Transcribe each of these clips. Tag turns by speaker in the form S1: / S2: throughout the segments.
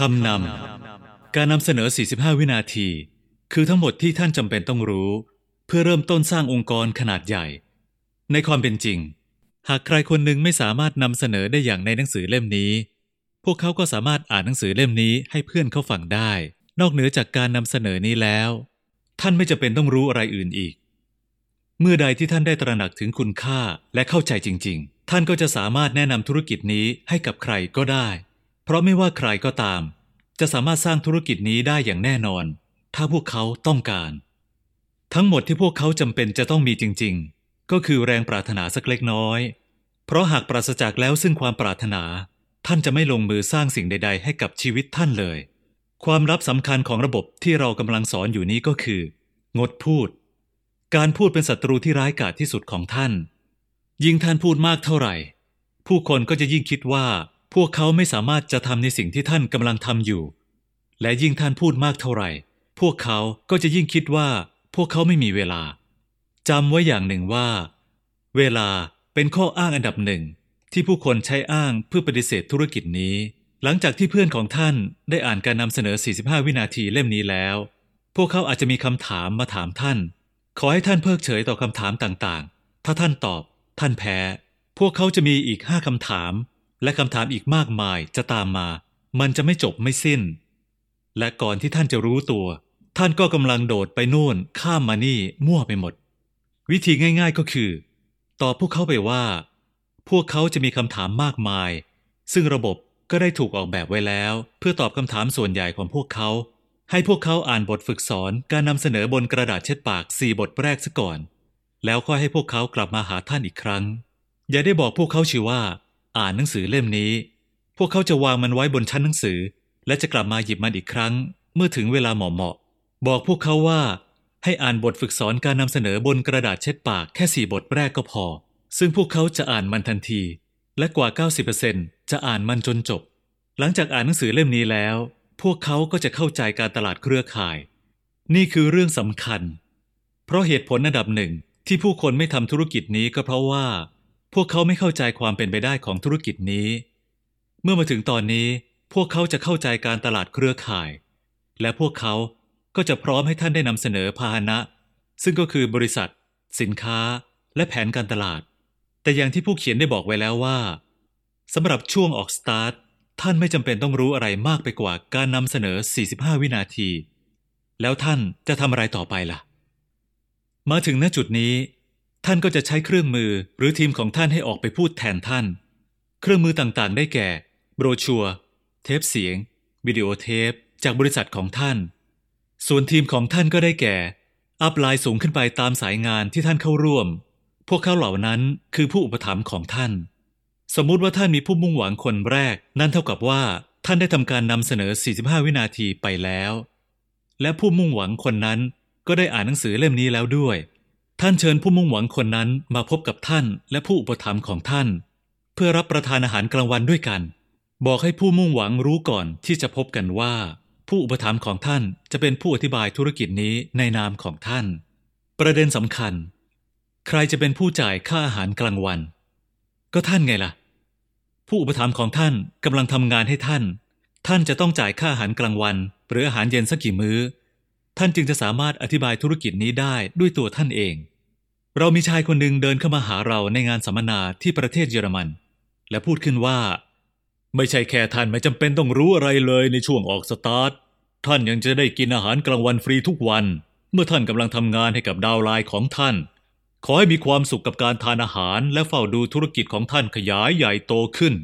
S1: คำนำ การนำเสนอ 45 วินาที คือทั้งหมดที่ท่านจำเป็นต้องรู้ เพื่อเริ่มต้นสร้างองค์กรขนาดใหญ่ ในความเป็นจริง หากใครคนหนึ่งไม่สามารถนำเสนอได้อย่างในหนังสือเล่มนี้ พวกเขาก็สามารถอ่านหนังสือเล่มนี้ให้เพื่อนเขาฟังได้ นอกเหนือจากการนำเสนอนี้แล้ว ท่านไม่จะเป็นต้องรู้อะไรอื่นอีก เมื่อใดที่ท่านได้ตระหนักถึงคุณค่าและเข้าใจจริง ๆ ท่านก็จะสามารถแนะนำธุรกิจนี้ให้กับใครก็ได้ ราะไม่ว่าใครก็ตาม จะสามารถสร้างธุรกิจนี้ได้อย่างแน่นอน ถ้าพวกเขาต้องการ ทั้งหมดที่พวกเขาจำเป็นจะต้องมีจริง ๆ ก็คือแรงปรารถนาสักเล็กน้อย เพราะหากปราศจากแล้วซึ่งความปรารถนา ท่านจะไม่ลงมือสร้างสิ่งใด ๆ ให้กับชีวิตท่านเลย ความลับสำคัญของระบบที่เรากำลังสอนอยู่นี้ก็คือ งดพูด การพูดเป็นศัตรูที่ร้ายกาจที่สุดของท่าน ยิ่งท่านพูดมากเท่าไหร่ ผู้คนก็จะยิ่งคิดว่า พวกเขาไม่สามารถจะทำในสิ่งที่ท่านกำลังทำอยู่ และยิ่งท่านพูดมากเท่าไหร่ พวกเขาก็จะยิ่งคิดว่า พวกเขาไม่มีเวลาจำไว้อย่างหนึ่งว่า เวลาเป็นข้ออ้างอันดับหนึ่ง ที่ผู้คนใช้อ้างเพื่อปฏิเสธธุรกิจนี้ หลังจากที่เพื่อนของท่านได้อ่านการนำเสนอ 45 วินาทีเล่มนี้แล้ว พวกเขาอาจจะมีคำถามมาถามท่าน ขอให้ท่านเพิกเฉยต่อคำถามต่างๆ ถ้าท่านตอบ ท่านแพ้ พวกเขาจะมีอีกห้าคำถาม และคำถามอีกมากมายจะตามมา มันจะไม่จบไม่สิ้น และก่อนที่ท่านจะรู้ตัว ท่านก็กำลังโดดไปโน่น ข้ามมานี่มั่วไปหมด วิธีง่ายๆก็คือตอบพวกเขาไปว่า พวกเขาจะมีคำถามมากมาย ซึ่งระบบก็ได้ถูกออกแบบไว้แล้ว เพื่อตอบคำถามส่วนใหญ่ของพวกเขา ให้พวกเขาอ่านบทฝึกสอนการนำเสนอบนกระดาษเช็ดปากสี่บทแรกซะก่อน แล้วค่อยให้พวกเขากลับมาหาท่านอีกครั้ง อย่าได้บอกพวกเขาชื่อว่า อ่านหนังสือเล่มนี้ พวกเขาจะวางมันไว้บนชั้นหนังสือ และจะกลับมาหยิบมันอีกครั้ง เมื่อถึงเวลาเหมาะๆบอกพวกเขาว่า ให้อ่านบทฝึกสอนการนำเสนอบนกระดาษเช็ดปากแค่สี่บทแรกก็พอ ซึ่งพวกเขาจะอ่านมันทันที และกว่า 90%จะอ่านมันจนจบ หลังจากอ่านหนังสือเล่มนี้แล้ว พวกเขาก็จะเข้าใจการตลาดเครือข่าย นี่คือเรื่องสำคัญ เพราะเหตุผลอันดับหนึ่งที่ผู้คนไม่ทำธุรกิจนี้ก็เพราะว่า พวกเขาไม่เข้าใจความเป็นไปได้ของธุรกิจนี้ เมื่อมาถึงตอนนี้พวกเขาจะเข้าใจการตลาดเครือข่าย และพวกเขาก็จะพร้อมให้ท่านได้นำเสนอพาหนะ ซึ่งก็คือบริษัท สินค้า และแผนการตลาด แต่อย่างที่ผู้เขียนได้บอกไว้แล้วว่าสำหรับช่วงออกสตาร์ทท่านไม่จำเป็นต้องรู้อะไรมากไปกว่าการนำเสนอ 45 วินาที แล้วท่านจะทำอะไรต่อไปล่ะ มาถึงณจุดนี้ ท่านก็จะใช้เครื่องมือหรือทีมของท่านให้ออกไปพูดแทนท่าน เครื่องมือต่างๆ ได้แก่ โบรชัว เทปเสียง วิดีโอเทป จากบริษัทของท่าน ส่วนทีมของท่านก็ได้แก่ อัพไลน์สูงขึ้นไปตามสายงานที่ท่านเข้าร่วม พวกเขาเหล่านั้นคือผู้อุปถัมภ์ของท่าน สมมุติว่าท่านมีผู้มุ่งหวังคนแรก นั่นเท่ากับว่าท่านได้ทำการนำเสนอ 45 วินาทีไปแล้ว และผู้มุ่งหวังคนนั้นก็ได้อ่านหนังสือเล่มนี้แล้วด้วย ท่านเชิญผู้มุ่งหวังคนนั้นมาพบกับท่านและผู้อุปถัมภ์ของท่าน เพื่อรับประทานอาหารกลางวันด้วยกัน บอกให้ผู้มุ่งหวังรู้ก่อนที่จะพบกันว่า ผู้อุปถัมภ์ของท่านจะเป็นผู้อธิบายธุรกิจนี้ในนามของท่าน ประเด็นสำคัญ ใครจะเป็นผู้จ่ายค่าอาหารกลางวัน ก็ท่านไงล่ะ ผู้อุปถัมภ์ของท่านกำลังทำงานให้ท่าน ท่านจะต้องจ่ายค่าอาหารกลางวัน หรืออาหารเย็นสักกี่มื้อ ท่านจึงจะสามารถอธิบายธุรกิจนี้ได้ด้วยตัวท่านเอง เรามีชายคนหนึ่งเดินเข้ามาหาเราในงานสัมมนาที่ประเทศเยอรมัน และพูดขึ้นว่า ไม่ใช่แค่ท่านไม่จำเป็นต้องรู้อะไรเลยในช่วงออกสตาร์ทท่านยังจะได้กินอาหารกลางวันฟรีทุกวัน เมื่อท่านกำลังทำงานให้กับดาวไลน์ของท่าน ขอให้มีความสุขกับการทานอาหารและเฝ้าดูธุรกิจของท่านขยายใหญ่โตขึ้น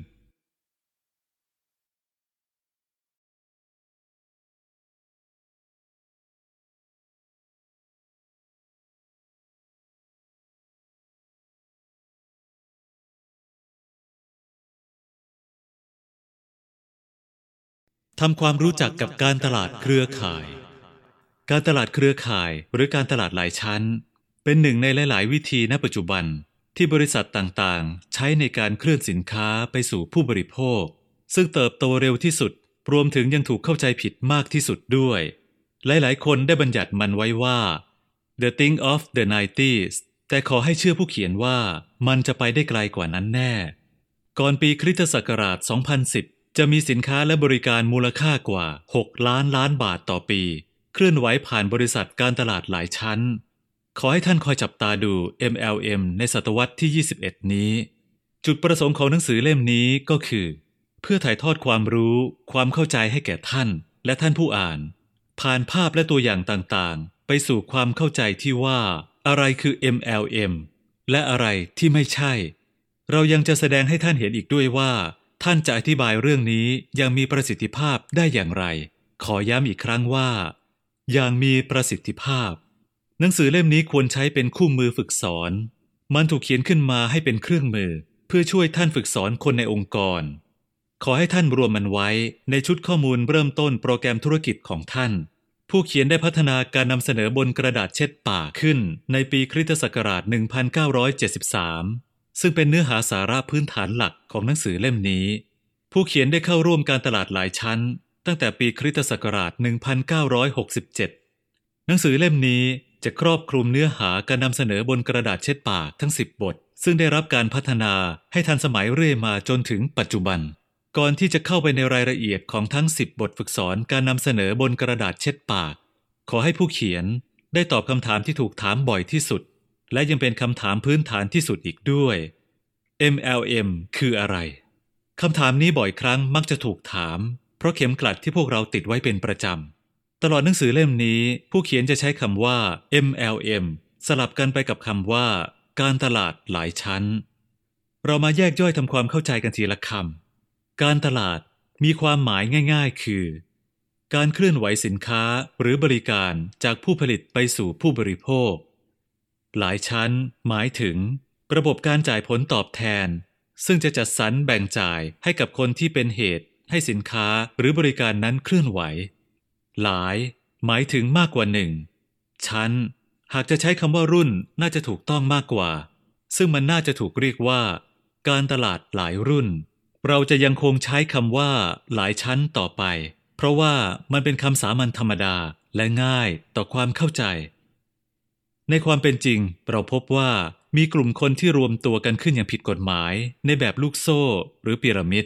S1: ทำความรู้จักกับการตลาดเครือข่าย การตลาดเครือข่ายหรือการตลาดหลายชั้น เป็นหนึ่งในหลาย ๆ วิธีณปัจจุบันที่บริษัทต่าง ๆ ใช้ในการเคลื่อนสินค้าไปสู่ผู้บริโภค ซึ่งเติบโตเร็วที่สุด รวมถึงยังถูกเข้าใจผิดมากที่สุดด้วย หลาย ๆ คนได้บัญญัติมันไว้ว่า the thing of the 90s แต่ขอให้เชื่อผู้เขียนว่ามันจะไปได้ไกลกว่านั้นแน่ ก่อนปีคริสตศักราช 2010 จะมีสินค้าและบริการมูลค่ากว่า 6 ล้านล้านบาทต่อปี เคลื่อนไหวผ่านบริษัทการตลาดหลายชั้น ขอให้ท่านคอยจับตาดู MLM ในศตวรรษที่ 21 นี้ จุดประสงค์ของหนังสือเล่มนี้ก็คือ เพื่อถ่ายทอดความรู้ ความเข้าใจให้แก่ท่าน และท่านผู้อ่าน ผ่านภาพและตัวอย่างต่างๆ ไปสู่ความเข้าใจที่ว่าอะไรคือ MLM และอะไรที่ไม่ใช่ เรายังจะแสดงให้ท่านเห็นอีกด้วยว่า ท่านจะอธิบายเรื่องนี้ยังมีประสิทธิภาพได้อย่างไร ขอย้ำอีกครั้งว่า อย่างมีประสิทธิภาพ หนังสือเล่มนี้ควรใช้เป็นคู่มือฝึกสอน มันถูกเขียนขึ้นมาให้เป็นเครื่องมือ เพื่อช่วยท่านฝึกสอนคนในองค์กร ขอให้ท่านรวมมันไว้ในชุดข้อมูลเริ่มต้นโปรแกรมธุรกิจของท่าน ผู้เขียนได้พัฒนาการนำเสนอบนกระดาษเช็ดปากขึ้น ในปีคริสตศักราช 1973 ซึ่งเป็นเนื้อหาสาระพื้นฐานหลักของหนังสือเล่มนี้ ผู้เขียนได้เข้าร่วมการตลาดหลายชั้น ตั้งแต่ปีคริสตศักราช 1967 หนังสือเล่มนี้จะครอบคลุมเนื้อหาการนำเสนอบนกระดาษเช็ดปากทั้ง 10 บท ซึ่งได้รับการพัฒนาให้ทันสมัยเรื่อยมาจนถึงปัจจุบัน ก่อนที่จะเข้าไปในรายละเอียดของทั้ง 10 บทฝึกสอนการนำเสนอบนกระดาษเช็ดปาก ขอให้ผู้เขียนได้ตอบคำถามที่ถูกถามบ่อยที่สุด และยังเป็นคำถามพื้นฐานที่สุดอีกด้วย MLM คืออะไรคำถามนี้บ่อยครั้งมักจะถูกถาม เพราะเข็มกลัดที่พวกเราติดไว้เป็นประจำ ตลอดหนังสือเล่มนี้ ผู้เขียนจะใช้คำว่า MLM สลับกันไปกับคำว่า การตลาดหลายชั้น เรามาแยกย่อยทำความเข้าใจกันทีละคำการตลาดมีความหมายง่าย ๆ คือ การเคลื่อนไหวสินค้าหรือบริการจากผู้ผลิตไปสู่ผู้บริโภค หลายชั้น หมายถึง ระบบการจ่ายผลตอบแทน ซึ่งจะจัดสรรแบ่งจ่ายให้กับคนที่เป็นเหตุ ให้สินค้าหรือบริการนั้นเคลื่อนไหว หลาย หมายถึงมากกว่าหนึ่งชั้น หากจะใช้คำว่ารุ่นน่าจะถูกต้องมากกว่า ซึ่งมันน่าจะถูกเรียกว่า การตลาดหลายรุ่น เราจะยังคงใช้คำว่า หลายชั้นต่อไป เพราะว่ามันเป็นคำสามัญธรรมดาและง่ายต่อความเข้าใจ ในความเป็นจริง เราพบว่ามีกลุ่มคนที่รวมตัวกันขึ้นอย่างผิดกฎหมาย ในแบบลูกโซ่หรือพีระมิด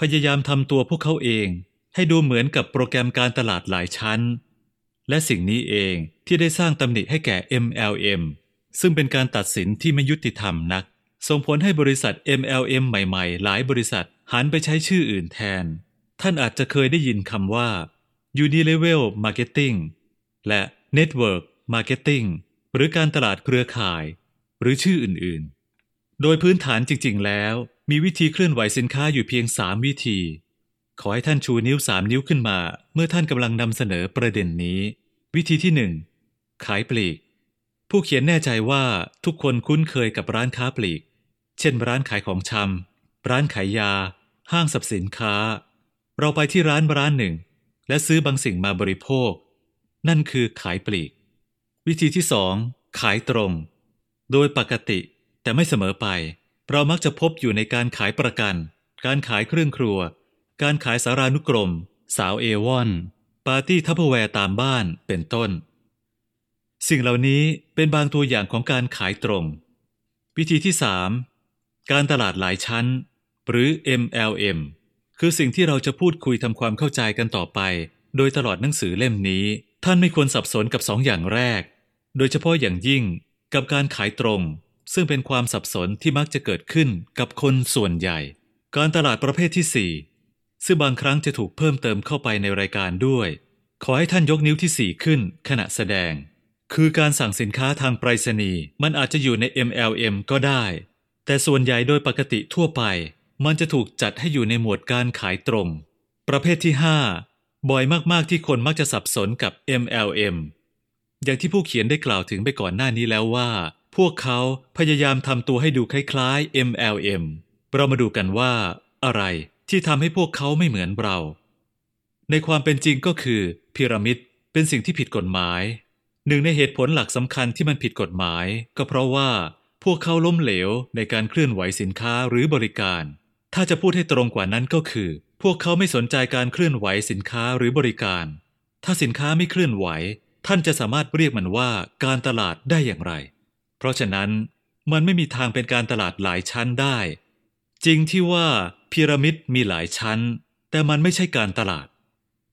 S1: พยายามทำตัวพวกเขาเอง ให้ดูเหมือนกับโปรแกรมการตลาดหลายชั้น และสิ่งนี้เองที่ได้สร้างตำหนิให้แก่ MLM ซึ่งเป็นการตัดสินที่ไม่ยุติธรรมนัก ส่งผลให้บริษัท MLM ใหม่ๆ หลายบริษัทหันไปใช้ชื่ออื่นแทน ท่านอาจจะเคยได้ยินคำว่า Unilevel Marketing และ Network Marketing หรือการตลาดเครือข่าย หรือชื่ออื่นๆ โดยพื้นฐานจริงๆ แล้ว มีวิธีเคลื่อนไหวสินค้าอยู่เพียง 3 วิธี ขอให้ท่านชูนิ้ว 3 นิ้วขึ้นมา เมื่อท่านกำลังนำเสนอประเด็นนี้ วิธีที่ 1 ขายปลีก ผู้เขียนแน่ใจว่าทุกคนคุ้นเคยกับร้านค้าปลีก เช่น ร้านขายของชำร้านขายยา ห้างสรรพสินค้า เราไปที่ร้านร้านหนึ่ง และซื้อบางสิ่งมาบริโภค นั่นคือขายปลีก วิธีที่สองขายตรง โดยปกติแต่ไม่เสมอไป เรามักจะพบอยู่ในการขายประกัน การขายเครื่องครัว การขายสารานุกรม สาวเอวอน ปาร์ตี้ทัพเปอร์แวร์ตามบ้านเป็นต้น สิ่งเหล่านี้เป็นบางตัวอย่างของการขายตรง วิธีที่3การตลาดหลายชั้น หรือ MLM คือสิ่งที่เราจะพูดคุยทำความเข้าใจกันต่อไป โดยตลอดหนังสือเล่มนี้ ท่านไม่ควรสับสนกับสองอย่างแรก โดยเฉพาะอย่างยิ่งกับการขายตรง ซึ่งเป็นความสับสนที่มักจะเกิดขึ้นกับคนส่วนใหญ่ การตลาดประเภทที่ 4 ซึ่งบางครั้งจะถูกเพิ่มเติมเข้าไปในรายการด้วย ขอให้ท่านยกนิ้วที่ 4 ขึ้นขณะแสดง คือการสั่งสินค้าทางไปรษณีย์มันอาจจะอยู่ใน MLM ก็ได้ แต่ส่วนใหญ่โดยปกติทั่วไป มันจะถูกจัดให้อยู่ในหมวดการขายตรง ประเภทที่ 5 บ่อยมากๆที่คนมักจะสับสนกับ MLM อย่างที่ผู้เขียนได้กล่าวถึงไปก่อนหน้านี้แล้วว่า พวกเขาพยายามทำตัวให้ดูคล้ายๆ MLM เรามาดูกันว่า อะไรที่ทำให้พวกเขาไม่เหมือนเรา ในความเป็นจริงก็คือพีระมิดเป็นสิ่งที่ผิดกฎหมาย หนึ่งในเหตุผลหลักสำคัญที่มันผิดกฎหมาย ก็เพราะว่าพวกเขาล้มเหลวในการเคลื่อนไหวสินค้าหรือบริการ ถ้าจะพูดให้ตรงกว่านั้นก็คือ พวกเขาไม่สนใจการเคลื่อนไหวสินค้าหรือบริการ ถ้าสินค้าไม่เคลื่อนไหว ท่านจะสามารถเรียกมันว่าการตลาดได้อย่างไร เพราะฉะนั้นมันไม่มีทางเป็นการตลาดหลายชั้นได้ จริงที่ว่าพีระมิดมีหลายชั้น แต่มันไม่ใช่การตลาด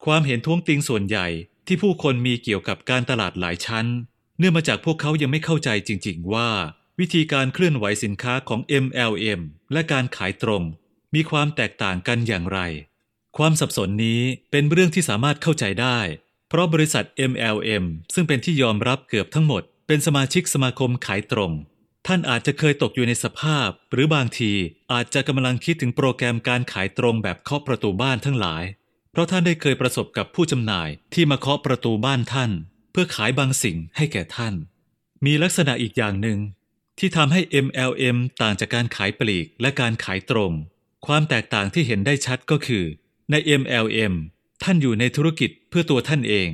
S1: ความเห็นท้วงติงส่วนใหญ่ที่ผู้คนมีเกี่ยวกับการตลาดหลายชั้น เนื่องมาจากพวกเขายังไม่เข้าใจจริง ๆ ว่า วิธีการเคลื่อนไหวสินค้าของ MLM และการขายตรง มีความแตกต่างกันอย่างไร ความสับสนนี้เป็นเรื่องที่สามารถเข้าใจได้ เพราะบริษัท MLM ซึ่งเป็นที่ยอมรับเกือบทั้งหมด เป็นสมาชิกสมาคมขายตรง ท่านอาจจะเคยตกอยู่ในสภาพ หรือบางทีอาจจะกำลังคิดถึงโปรแกรมการขายตรงแบบเคาะประตูบ้านทั้งหลาย เพราะท่านได้เคยประสบกับผู้จำหน่ายที่มาเคาะประตูบ้านท่าน เพื่อขายบางสิ่งให้แก่ท่าน มีลักษณะอีกอย่างหนึ่งที่ทำให้ MLM ต่างจากการขายปลีกและการขายตรง ความแตกต่างที่เห็นได้ชัดก็คือ ใน MLM ท่านอยู่ในธุรกิจเพื่อตัวท่านเอง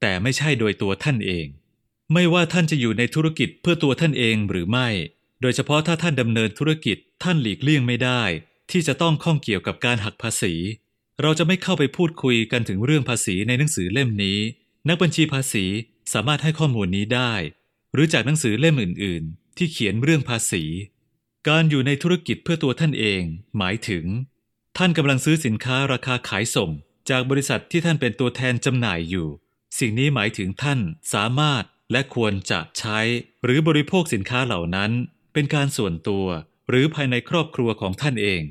S1: แต่ไม่ใช่โดยตัวท่านเอง ไม่ว่าท่านจะอยู่ในธุรกิจเพื่อตัวท่านเองหรือไม่ โดยเฉพาะถ้าท่านดำเนินธุรกิจท่านหลีกเลี่ยงไม่ได้ ที่จะต้องข้องเกี่ยวกับการหักภาษี เราจะไม่เข้าไปพูดคุยกันถึงเรื่องภาษีในหนังสือเล่มนี้ นักบัญชีภาษีสามารถให้ข้อมูลนี้ได้ หรือจากหนังสือเล่มอื่น ๆ ที่เขียนเรื่องภาษี การอยู่ในธุรกิจเพื่อตัวท่านเอง หมายถึง ท่านกำลังซื้อสินค้าราคาขายส่ง จากบริษัทที่ท่านเป็นตัวแทนจำหน่ายอยู่ สิ่งนี้หมายถึงท่านสามารถและควรจะใช้ หรือบริโภคสินค้าเหล่านั้น เป็นการส่วนตัว หรือภายในครอบครัวของท่านเอง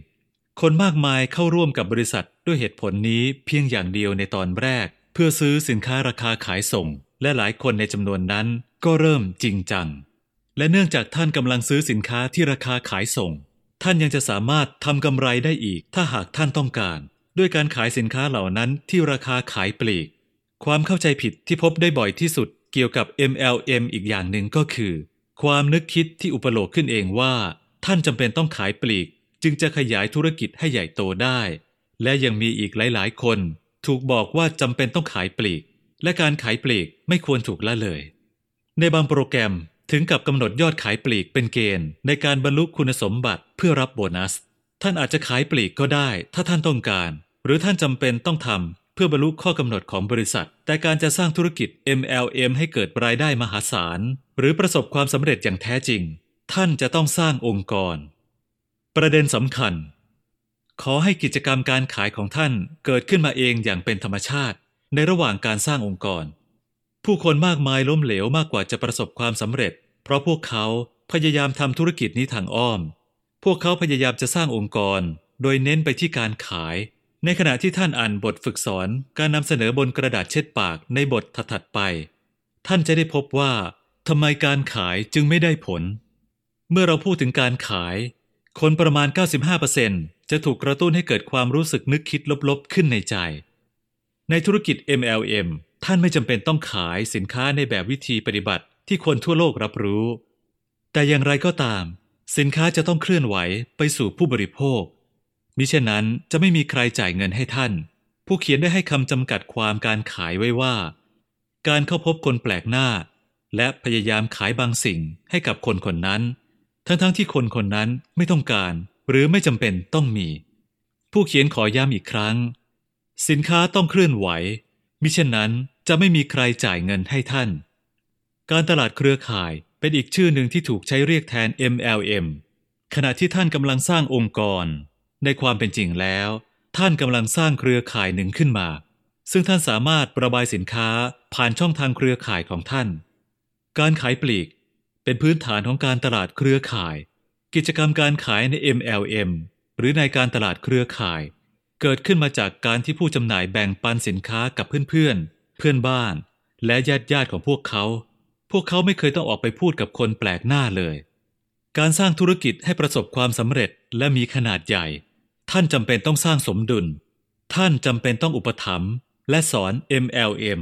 S1: คนมากมายเข้าร่วมกับบริษัทด้วยเหตุผลนี้เพียงอย่างเดียวในตอนแรก เพื่อซื้อสินค้าราคาขายส่ง และหลายคนในจำนวนนั้นก็เริ่มจริงจัง และเนื่องจากท่านกำลังซื้อสินค้าที่ราคาขายส่ง ท่านยังจะสามารถทำกำไรได้อีกถ้าหากท่านต้องการ ด้วยการขายสินค้าเหล่านั้นที่ราคาขายปลีก ความเข้าใจผิดที่พบได้บ่อยที่สุดเกี่ยวกับ MLM อีกอย่างหนึ่งก็คือ ความนึกคิดที่อุปโลกขึ้นเองว่า ท่านจำเป็นต้องขายปลีก จึงจะขยายธุรกิจให้ใหญ่โตได้ และยังมีอีกหลาย ๆ คน ถูกบอกว่าจำเป็นต้องขายปลีก และการขายปลีกไม่ควรถูกละเลย ในบางโปรแกรมถึงกับกำหนดยอดขายปลีกเป็นเกณฑ์ ในการบรรลุคุณสมบัติเพื่อรับโบนัส ท่านอาจจะขายปลีกก็ได้ ถ้าท่านต้องการ หรือท่านจำเป็นต้องทำเพื่อบรรลุข้อกำหนดของบริษัท แต่การจะสร้างธุรกิจ MLM ให้เกิดรายได้มหาศาล หรือประสบความสำเร็จอย่างแท้จริง ท่านจะต้องสร้างองค์กร ประเด็นสำคัญ ขอให้กิจกรรมการขายของท่านเกิดขึ้นมาเองอย่างเป็นธรรมชาติ ในระหว่างการสร้างองค์กร ผู้คนมากมายล้มเหลวมากกว่าจะประสบความสำเร็จ เพราะพวกเขาพยายามทำธุรกิจนี้ทางอ้อม พวกเขาพยายามจะสร้างองค์กร โดยเน้นไปที่การขาย ในขณะที่ท่านอ่านบทฝึกสอนการนำเสนอบนกระดาษเช็ดปากในบทถัดๆไป ท่านจะได้พบว่าทำไมการขายจึงไม่ได้ผล เมื่อเราพูดถึงการขาย คนประมาณ 95%จะถูกกระตุ้นให้เกิดความรู้สึกนึกคิดลบๆ ขึ้นในใจ ในธุรกิจ MLM ท่านไม่จำเป็นต้องขายสินค้าในแบบวิธีปฏิบัติที่คนทั่วโลกรับรู้ แต่อย่างไรก็ตาม สินค้าจะต้องเคลื่อนไหวไปสู่ผู้บริโภค มิเช่นนั้นจะไม่มีใครจ่ายเงินให้ท่าน ผู้เขียนได้ให้คำจำกัดความการขายไว้ว่า การเข้าพบคนแปลกหน้า และพยายามขายบางสิ่งให้กับคนคนนั้น ทั้งๆทที่คนคนนั้นไม่ต้องการ หรือไม่จำเป็นต้องมี ผู้เขียนขอย้ำอีกครั้ง สินค้าต้องเคลื่อนไหว มิเช่นนั้นจะไม่มีใครจ่ายเงินให้ท่าน การตลาดเครือข่ายเป็นอีกชื่อหนึ่งที่ถูกใช้เรียกแทน MLM ขณะที่ท่านกำลังสร้างองค์กร ในความเป็นจริงแล้ว ท่านกำลังสร้างเครือข่ายหนึ่งขึ้นมา ซึ่งท่านสามารถระบายสินค้าผ่านช่องทางเครือข่ายของท่าน การขายปลีก เป็นพื้นฐานของการตลาดเครือข่าย กิจกรรมการขายใน MLM หรือในการตลาดเครือข่าย เกิดขึ้นมาจากการที่ผู้จำหน่ายแบ่งปันสินค้ากับเพื่อนๆ เพื่อนบ้าน และญาติญาติของพวกเขา พวกเขาไม่เคยต้องออกไปพูดกับคนแปลกหน้าเลย การสร้างธุรกิจให้ประสบความสำเร็จและมีขนาดใหญ่ ท่านจำเป็นต้องสร้างสมดุล ท่านจำเป็นต้องอุปถัมภ์และสอน MLM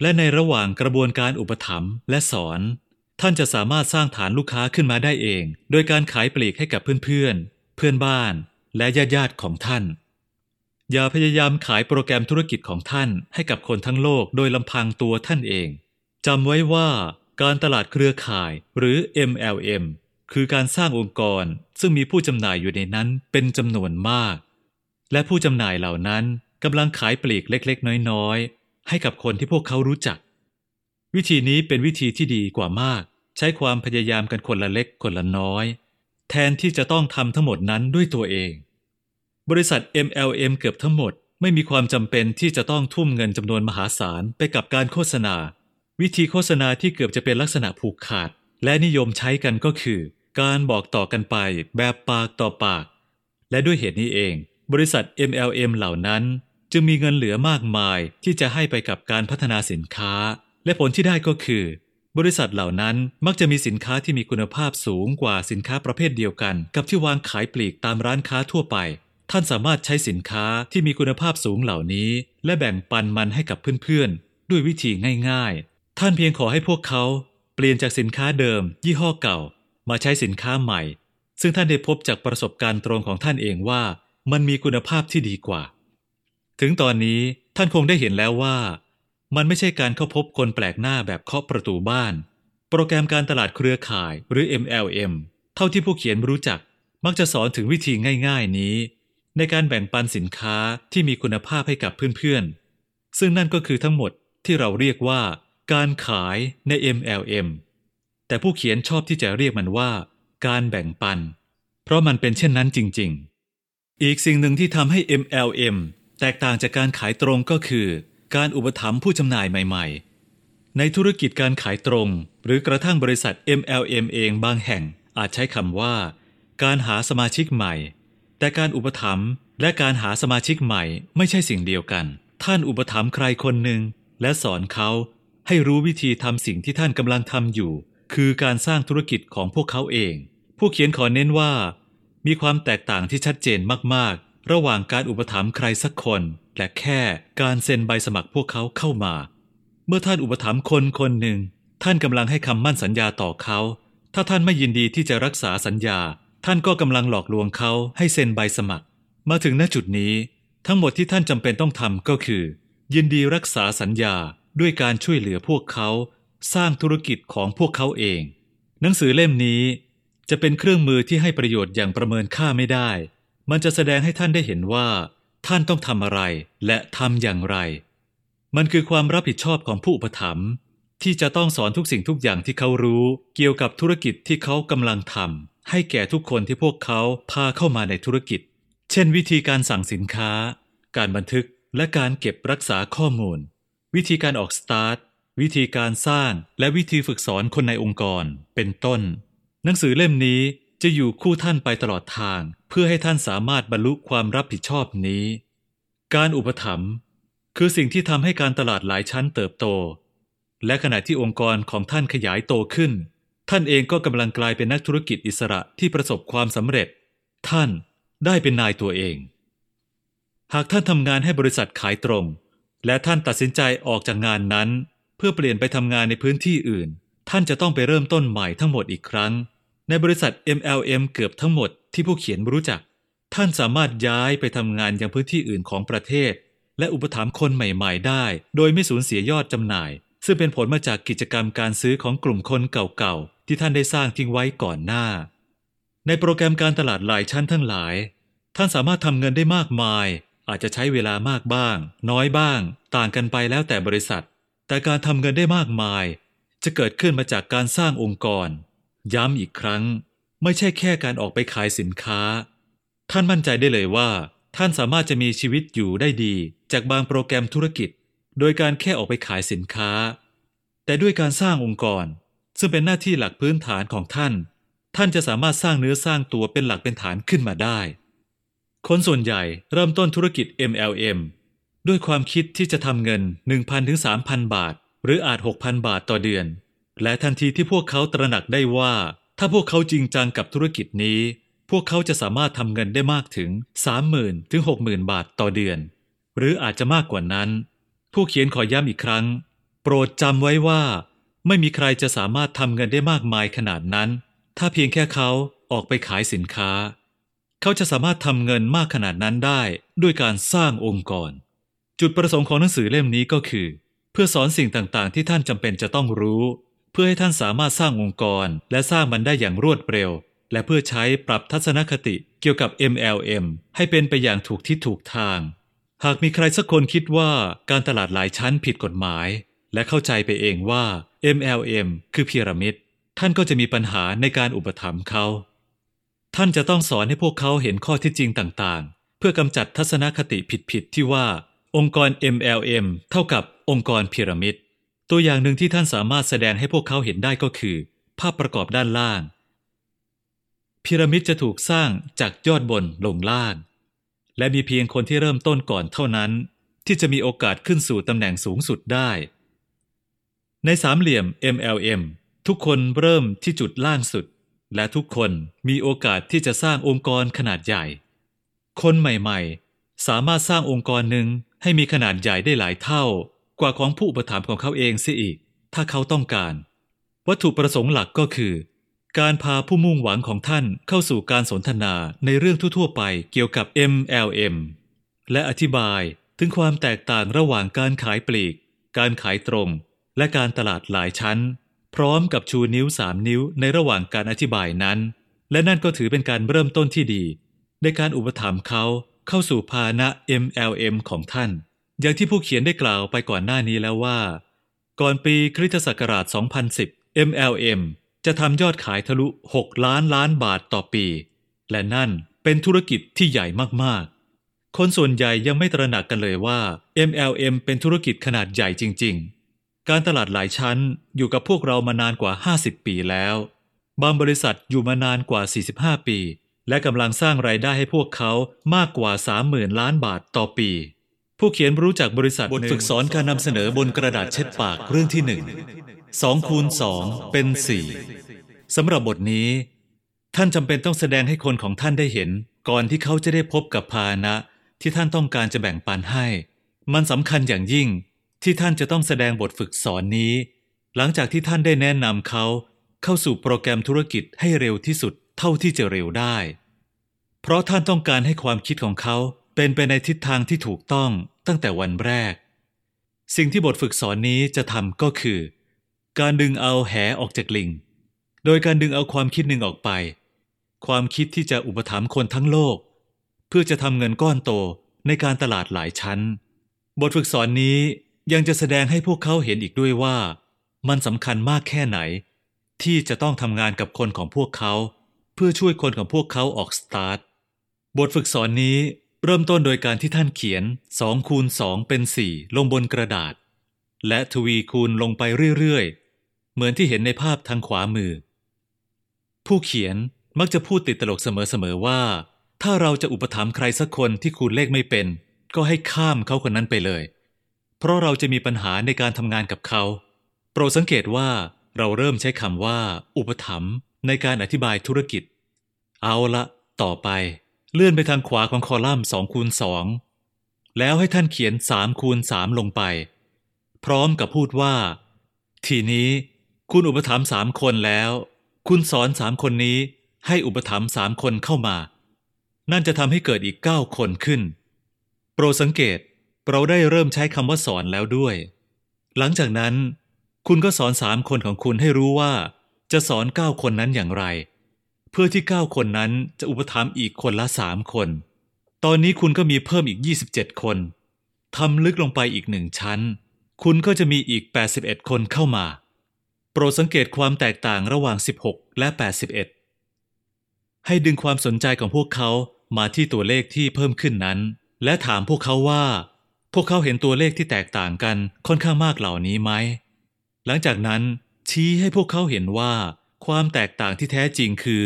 S1: และในระหว่างกระบวนการอุปถัมภ์และสอน ท่านจะสามารถสร้างฐานลูกค้าขึ้นมาได้เอง โดยการขายปลีกให้กับเพื่อนๆ เพื่อนบ้าน และญาติญาติของท่าน อย่าพยายามขายโปรแกรมธุรกิจของท่านให้กับคนทั้งโลกโดยลำพังตัวท่านเองจำไว้ว่าการตลาดเครือข่ายหรือ MLM คือการสร้างองค์กรซึ่งมีผู้จำหน่ายอยู่ในนั้นเป็นจำนวนมาก และผู้จำหน่ายเหล่านั้นกำลังขายปลีกเล็ก ๆ น้อย ๆ ให้กับคนที่พวกเขารู้จัก วิธีนี้เป็นวิธีที่ดีกว่ามาก ใช้ความพยายามกันคนละเล็กคนละน้อย แทนที่จะต้องทำทั้งหมดนั้นด้วยตัวเอง บริษัท MLM เกือบทั้งหมดไม่มีความจำเป็นที่จะต้องทุ่มเงินจำนวนมหาศาลไปกับการโฆษณา วิธีโฆษณาที่เกือบจะเป็นลักษณะผูกขาด และนิยมใช้กันก็คือ การบอกต่อกันไปแบบปากต่อปาก และด้วยเหตุนี้เอง บริษัท MLM เหล่านั้น จึงมีเงินเหลือมากมายที่จะให้ไปกับการพัฒนาสินค้า และผลที่ได้ก็คือ บริษัทเหล่านั้นมักจะมีสินค้าที่มีคุณภาพสูงกว่าสินค้าประเภทเดียวกัน กับที่วางขายปลีกตามร้านค้าทั่วไป ท่านสามารถใช้สินค้าที่มีคุณภาพสูงเหล่านี้ และแบ่งปันมันให้กับเพื่อนๆด้วยวิธีง่าย ๆ ท่านเพียงขอให้พวกเขา เปลี่ยนจากสินค้าเดิม ยี่ห้อเก่า มาใช้สินค้าใหม่ ซึ่งท่านได้พบจากประสบการณ์ตรงของท่านเองว่า มันมีคุณภาพที่ดีกว่า ถึงตอนนี้ท่านคงได้เห็นแล้วว่า มันไม่ใช่การเข้าพบคนแปลกหน้าแบบเคาะประตูบ้าน โปรแกรมการตลาดเครือข่ายหรือ MLM เท่าที่ผู้เขียนรู้จักมักจะสอนถึงวิธีง่าย ๆนี้ ในการแบ่งปันสินค้าที่มีคุณภาพให้กับเพื่อนๆ ซึ่งนั่นก็คือทั้งหมดที่เราเรียกว่า การขายใน MLM แต่ผู้เขียนชอบที่จะเรียกมันว่า การแบ่งปัน เพราะมันเป็นเช่นนั้นจริง ๆ อีกสิ่งหนึ่งที่ทำให้ MLM แตกต่างจากการขายตรงก็คือ การอุปถัมภ์ผู้จำหน่ายใหม่ ๆ ในธุรกิจการขายตรง หรือกระทั่งบริษัท MLM เองบางแห่งอาจใช้คำว่า การหาสมาชิกใหม่ แต่การอุปถัมภ์และการหาสมาชิกใหม่ไม่ใช่สิ่งเดียวกัน ท่านอุปถัมภ์ใครคนหนึ่งและสอนเขา ให้รู้วิธีทำสิ่งที่ท่านกำลังทำอยู่ คือการสร้างธุรกิจของพวกเขาเอง ผู้เขียนขอเน้นว่า มีความแตกต่างที่ชัดเจนมากๆ ระหว่างการอุปถัมภ์ใครสักคน และแค่การเซ็นใบสมัครพวกเขาเข้ามา เมื่อท่านอุปถัมภ์คนคนหนึ่ง ท่านกำลังให้คำมั่นสัญญาต่อเขา ถ้าท่านไม่ยินดีที่จะรักษาสัญญา ท่านก็กำลังหลอกลวงเขาให้เซ็นใบสมัคร มาถึงณจุดนี้ ทั้งหมดที่ท่านจำเป็นต้องทำก็คือ ยินดีรักษาสัญญา ด้วยการช่วยเหลือพวกเขาสร้างธุรกิจของพวกเขาเอง หนังสือเล่มนี้จะเป็นเครื่องมือที่ให้ประโยชน์อย่างประเมินค่าไม่ได้ มันจะแสดงให้ท่านได้เห็นว่า ท่านต้องทำอะไรและทำอย่างไร มันคือความรับผิดชอบของผู้อุปถัมภ์ที่จะต้องสอนทุกสิ่งทุกอย่างที่เขารู้ เกี่ยวกับธุรกิจที่เขากำลังทำให้แก่ทุกคนที่พวกเขาพาเข้ามาในธุรกิจ เช่น วิธีการสั่งสินค้า การบันทึกและการเก็บรักษาข้อมูล วิธีการออกสตาร์ท วิธีการสร้าง และวิธีฝึกสอนคนในองค์กร เป็นต้น หนังสือเล่มนี้จะอยู่คู่ท่านไปตลอดทาง เพื่อให้ท่านสามารถบรรลุความรับผิดชอบนี้ การอุปถัมภ์คือสิ่งที่ทำให้การตลาดหลายชั้นเติบโต และขณะที่องค์กรของท่านขยายโตขึ้น ท่านเองก็กำลังกลายเป็นนักธุรกิจอิสระที่ประสบความสำเร็จ ท่านได้เป็นนายตัวเอง หากท่านทำงานให้บริษัทขายตรง และท่านตัดสินใจออกจากงานนั้น เพื่อเปลี่ยนไปทำงานในพื้นที่อื่น ท่านจะต้องไปเริ่มต้นใหม่ทั้งหมดอีกครั้ง ในบริษัท MLM เกือบทั้งหมดที่ผู้เขียนรู้จัก ท่านสามารถย้ายไปทำงานยังพื้นที่อื่นของประเทศ และอุปถัมภ์คนใหม่ ๆ ได้ โดยไม่สูญเสียยอดจำหน่าย ซึ่งเป็นผลมาจากกิจกรรมการซื้อของกลุ่มคนเก่าๆที่ท่านได้สร้างทิ้งไว้ก่อนหน้า ในโปรแกรมการตลาดหลายชั้นทั้งหลาย ท่านสามารถทำเงินได้มากมาย อาจจะใช้เวลามากบ้าง น้อยบ้าง ต่างกันไปแล้วแต่บริษัท แต่การทำเงินได้มากมาย จะเกิดขึ้นมาจากการสร้างองค์กร ย้ำอีกครั้ง ไม่ใช่แค่การออกไปขายสินค้า ท่านมั่นใจได้เลยว่า ท่านสามารถจะมีชีวิตอยู่ได้ดี จากบางโปรแกรมธุรกิจ โดยการแค่ออกไปขายสินค้า แต่ด้วยการสร้างองค์กร ซึ่งเป็นหน้าที่หลักพื้นฐานของท่าน ท่านจะสามารถสร้างเนื้อสร้างตัวเป็นหลักเป็นฐานขึ้นมาได้ คนส่วนใหญ่เริ่มต้นธุรกิจ MLM ด้วยความคิดที่จะทำเงิน 1,000ถึง3,000 บาท หรืออาจ 6,000 บาทต่อเดือน และทันทีที่พวกเขาตระหนักได้ว่า ถ้าพวกเขาจริงจังกับธุรกิจนี้ พวกเขาจะสามารถทำเงินได้มากถึง 30,000ถึง60,000 บาทต่อเดือน หรืออาจจะมากกว่านั้น ผู้เขียนขอย้ำอีกครั้ง โปรดจำไว้ว่า ไม่มีใครจะสามารถทำเงินได้มากมายขนาดนั้น ถ้าเพียงแค่เขาออกไปขายสินค้า เขาจะสามารถทำเงินมากขนาดนั้นได้ด้วยการสร้างองค์กร จุดประสงค์ของหนังสือเล่มนี้ก็คือ เพื่อสอนสิ่งต่างๆ ที่ท่านจำเป็นจะต้องรู้ เพื่อให้ท่านสามารถสร้างองค์กร และสร้างมันได้อย่างรวดเร็ว และเพื่อใช้ปรับทัศนคติเกี่ยวกับ MLM ให้เป็นไปอย่างถูกที่ถูกทาง หากมีใครสักคนคิดว่าการตลาดหลายชั้นผิดกฎหมาย และเข้าใจไปเองว่า MLM คือพีระมิดท่านก็จะมีปัญหาในการอุปถัมภ์เขา ท่านจะต้องสอนให้พวกเขาเห็นข้อท็จจริงต่างๆ เพื่อกำจัดทัศนคติผิดๆที่ว่า องค์กร MLM เท่ากับองค์กรพีระมิด ตัวอย่างหนึ่งที่ท่านสามารถแสดงให้พวกเขาเห็นได้ก็คือ ภาพประกอบด้านล่าง พีระมิดจะถูกสร้างจากยอดบนลงล่าง และมีเพียงคนที่เริ่มต้นก่อนเท่านั้น ที่จะมีโอกาสขึ้นสู่ตำแหน่งสูงสุดได้ ในสามเหลี่ยม MLM ทุกคนเริ่มที่จุดล่างสุด และทุกคนมีโอกาสที่จะสร้างองค์กรขนาดใหญ่ คนใหม่ๆ สามารถสร้างองค์กรหนึ่งให้มีขนาดใหญ่ได้หลายเท่า กว่าของผู้อุปถัมภ์ของเขาเองเสียอีก ถ้าเขาต้องการ วัตถุประสงค์หลักก็คือ การพาผู้มุ่งหวังของท่านเข้าสู่การสนทนาในเรื่องทั่วๆไปเกี่ยวกับ MLM และอธิบายถึงความแตกต่างระหว่างการขายปลีก การขายตรง และการตลาดหลายชั้น พร้อมกับชูนิ้วสามนิ้วในระหว่างการอธิบายนั้น และนั่นก็ถือเป็นการเริ่มต้นที่ดี ในการอุปถัมภ์เขาเข้าสู่ภาณะ MLM ของท่าน อย่างที่ผู้เขียนได้กล่าวไปก่อนหน้านี้แล้วว่า ก่อนปีคริสตศักราช 2010 MLM จะทำยอดขายทะลุ 6 ล้านล้านบาทต่อปี และนั่นเป็นธุรกิจที่ใหญ่มากๆ คนส่วนใหญ่ยังไม่ตระหนักกันเลยว่า MLM เป็นธุรกิจขนาดใหญ่จริง ๆ การตลาดหลายชั้นอยู่กับพวกเรามานานกว่า 50 ปีแล้ว บางบริษัทอยู่มานานกว่า 45 ปี และกำลังสร้างไรายได้ให้พวกเขามากกว่า 30,000 ล้านบาทต่อปี ผู้เขียนรู้จักบริษัทบทฝึกสอนการนำเสนอบนกระดาษเช็ดปากเรื่องที่หนึ่งสองคูณสองเป็นสี่สำหรับบทนี้ ท่านจำเป็นต้องแสดงให้คนของท่านได้เห็น ก่อนที่เขาจะได้พบกับภาณะที่ท่านต้องการจะแบ่งปันให้ มันสำคัญอย่างยิ่ง ที่ท่านจะต้องแสดงบทฝึกสอนนี้ หลังจากที่ท่านได้แนะนำเขาเข้าสู่โปรแกรมธุรกิจให้เร็วที่สุดเท่าที่จะเร็วได้ เพราะท่านต้องการให้ความคิดของเขาเป็นไปในทิศทางที่ถูกต้องตั้งแต่วันแรก สิ่งที่บทฝึกสอนนี้จะทำก็คือ การดึงเอาแหออกจากลิง โดยการดึงเอาความคิดหนึ่งออกไป ความคิดที่จะอุปถัมภ์คนทั้งโลก เพื่อจะทำเงินก้อนโตในการตลาดหลายชั้น บทฝึกสอนนี้ ยังจะแสดงให้พวกเขาเห็นอีกด้วยว่า มันสำคัญมากแค่ไหน ที่จะต้องทำงานกับคนของพวกเขา เพื่อช่วยคนของพวกเขาออกสตาร์ท บทฝึกสอนนี้เริ่มต้นโดยการที่ท่านเขียน2คูณ2เป็น 4 ลงบนกระดาษ และทวีคูณลงไปเรื่อยๆ เหมือนที่เห็นในภาพทางขวามือ ผู้เขียนมักจะพูดติดตลกเสมอๆว่า ถ้าเราจะอุปถัมภ์ใครสักคนที่คูณเลขไม่เป็น ก็ให้ข้ามเขาคนนั้นไปเลย เพราะเราจะมีปัญหาในการทำงานกับเขา โปรดสังเกตว่าเราเริ่มใช้คำว่า อุปถัมภ์ในการอธิบายธุรกิจ เอาละต่อไป เลื่อนไปทางขวาของคอลัมน์2คูณ2แล้วให้ท่านเขียน3คูณ3ลงไป พร้อมกับพูดว่า ทีนี้ คุณอุปถัมภ์สามคนแล้ว คุณสอนสามคนนี้ ให้อุปถัมภ์สามคนเข้ามา นั่นจะทำให้เกิดอีกเก้าคนขึ้น โปรดสังเกต เราได้เริ่มใช้คำว่าสอนแล้วด้วย หลังจากนั้น คุณก็สอนสามคนของคุณให้รู้ว่า จะสอนเก้าคนนั้นอย่างไร เพื่อที่เก้าคนนั้นจะอุปถัมภ์อีกคนละสามคน ตอนนี้คุณก็มีเพิ่มอีก 27 คนทำลึกลงไปอีกหนึ่งชั้น คุณก็จะมีอีก 81 คนเข้ามา โปรดสังเกตความแตกต่างระหว่าง 16 และ 81 ให้ดึงความสนใจของพวกเขามาที่ตัวเลขที่เพิ่มขึ้นนั้น และถามพวกเขาว่า พวกเขาเห็นตัวเลขที่แตกต่างกันค่อนข้างมากเหล่านี้ไหม หลังจากนั้นชี้ให้พวกเขาเห็นว่า ความแตกต่างที่แท้จริงคือ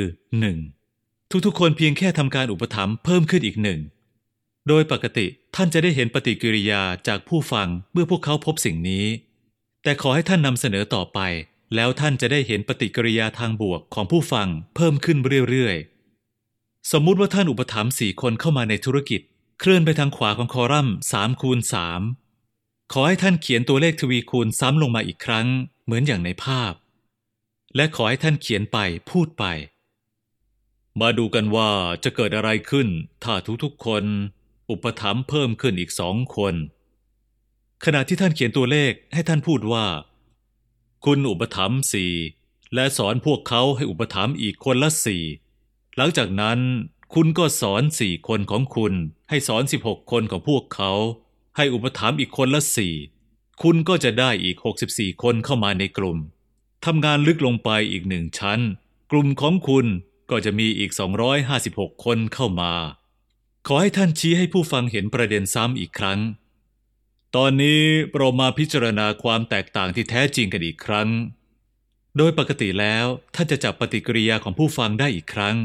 S1: 1. ทุกๆ คนเพียงแค่ทำการอุปถัมภ์เพิ่มขึ้นอีกหนึ่ง โดยปกติท่านจะได้เห็นปฏิกิริยาจากผู้ฟังเมื่อพวกเขาพบสิ่งนี้ แต่ขอให้ท่านนำเสนอต่อไป แล้วท่านจะได้เห็นปฏิกิริยาทางบวกของผู้ฟังเพิ่มขึ้นเรื่อยๆ สมมุติว่าท่านอุปถัมภ์สี่คนเข้ามาในธุรกิจ เคลื่อนไปทางขวาของคอลัมน์สามคูณสามขอให้ท่านเขียนตัวเลขทวีคูณซ้ำลงมาอีกครั้ง เหมือนอย่างในภาพ และขอให้ท่านเขียนไปพูดไป มาดูกันว่าจะเกิดอะไรขึ้น ถ้าทุกๆคน อุปถัมภ์เพิ่มขึ้นอีกสองคน ขณะที่ท่านเขียนตัวเลขให้ท่านพูดว่า คุณอุปถัมภ์สี่และสอนพวกเขาให้อุปถัมภ์อีกคนละสี่หลังจากนั้น คุณก็สอนสี่คนของคุณ ให้สอนสิบหกคนของพวกเขา ให้อุปถัมภ์อีกคนละสี่คุณก็จะได้อีกหกสิบี่คนเข้ามาในกลุ่มทำงานลึกลงไปอีกหนึ่งชั้น กลุ่มของคุณก็จะมีอีกสองร้อยหาสิบหกคนเข้ามา ขอให้ท่านชี้ให้ผู้ฟังเห็นประเด็นซ้ำอีกครั้ง ตอนนี้เรามาพิจารณาความแตกต่างที่แท้จริงกันอีกครั้ง โดยปกติแล้วท่านจะจับปฏิกิริยาของผู้ฟังได้อีกครั้ง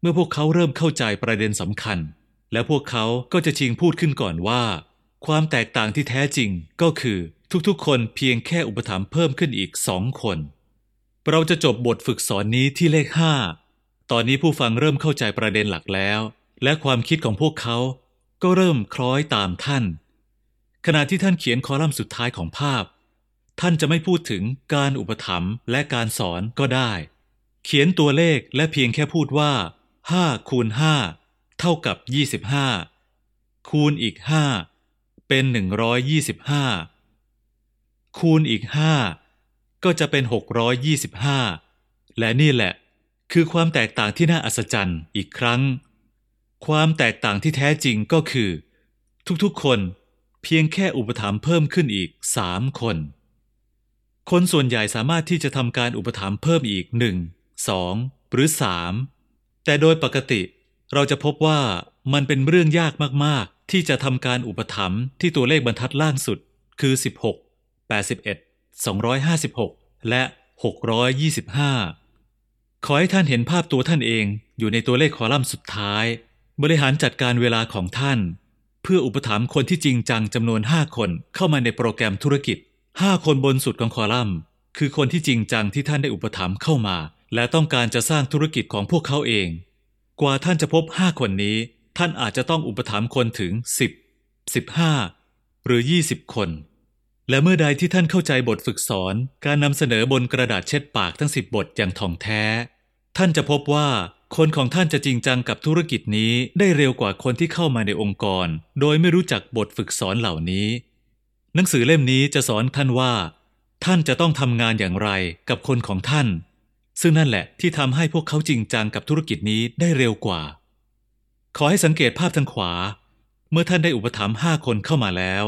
S1: เมื่อพวกเขาเริ่มเข้าใจประเด็นสำคัญ และพวกเขาก็จะชิงพูดขึ้นก่อนว่า ความแตกต่างที่แท้จริงก็คือทุกๆ คนเพียงแค่อุปถัมภ์เพิ่มขึ้นอีกสองคน เราจะจบบทฝึกสอนนี้ที่เลขห้าตอนนี้ผู้ฟังเริ่มเข้าใจประเด็นหลักแล้ว และความคิดของพวกเขา ก็เริ่มคล้อยตามท่าน ขณะที่ท่านเขียนคอลัมน์สุดท้ายของภาพ ท่านจะไม่พูดถึงการอุปถัมภ์และการสอนก็ได้ เขียนตัวเลขและเพียงแค่พูดว่า 5คูณ5เท่ากับ25คูณอีก5เป็น125คูณอีก5ก็จะเป็น625และนี่แหละ คือความแตกต่างที่น่าอัศจรรย์อีกครั้ง ความแตกต่างที่แท้จริงก็คือ ทุกๆคนเพียงแค่อุปถัมภ์เพิ่มขึ้นอีกสามคน คนส่วนใหญ่สามารถที่จะทำการอุปถัมภ์เพิ่มอีกหนึ่งสองหรือสาม แต่โดยปกติเราจะพบว่ามันเป็นเรื่องยากมาก ๆ ที่จะทำการอุปถัมภ์ที่ตัวเลขบรรทัดล่างสุด คือ 16 81 256 และ 625 ขอให้ท่านเห็นภาพตัวท่านเองอยู่ในตัวเลขคอลัมน์สุดท้าย บริหารจัดการเวลาของท่าน เพื่ออุปถัมภ์คนที่จริงจังจำนวน 5 คนเข้ามาในโปรแกรมธุรกิจ 5 คนบนสุดของคอลัมน์ คือคนที่จริงจังที่ท่านได้อุปถัมภ์เข้ามา และต้องการจะสร้างธุรกิจของพวกเขาเอง กว่าท่านจะพบ5คนนี้ ท่านอาจจะต้องอุปถัมภ์คนถึง10 15หรือ20คน และเมื่อใดที่ท่านเข้าใจบทฝึกสอน การนำเสนอบนกระดาษเช็ดปากทั้ง10บทอย่างท่องแท้ ท่านจะพบว่าคนของท่านจะจริงจังกับธุรกิจนี้ได้เร็วกว่าคนที่เข้ามาในองค์กร โดยไม่รู้จักบทฝึกสอนเหล่านี้ หนังสือเล่มนี้จะสอนท่านว่า ท่านจะต้องทำงานอย่างไรกับคนของท่าน ซึ่งนั่นแหละที่ทำให้พวกเขาจริงจังกับธุรกิจนี้ได้เร็วกว่า ขอให้สังเกตภาพทางขวา เมื่อท่านได้อุปถัมภ์ห้าคนเข้ามาแล้ว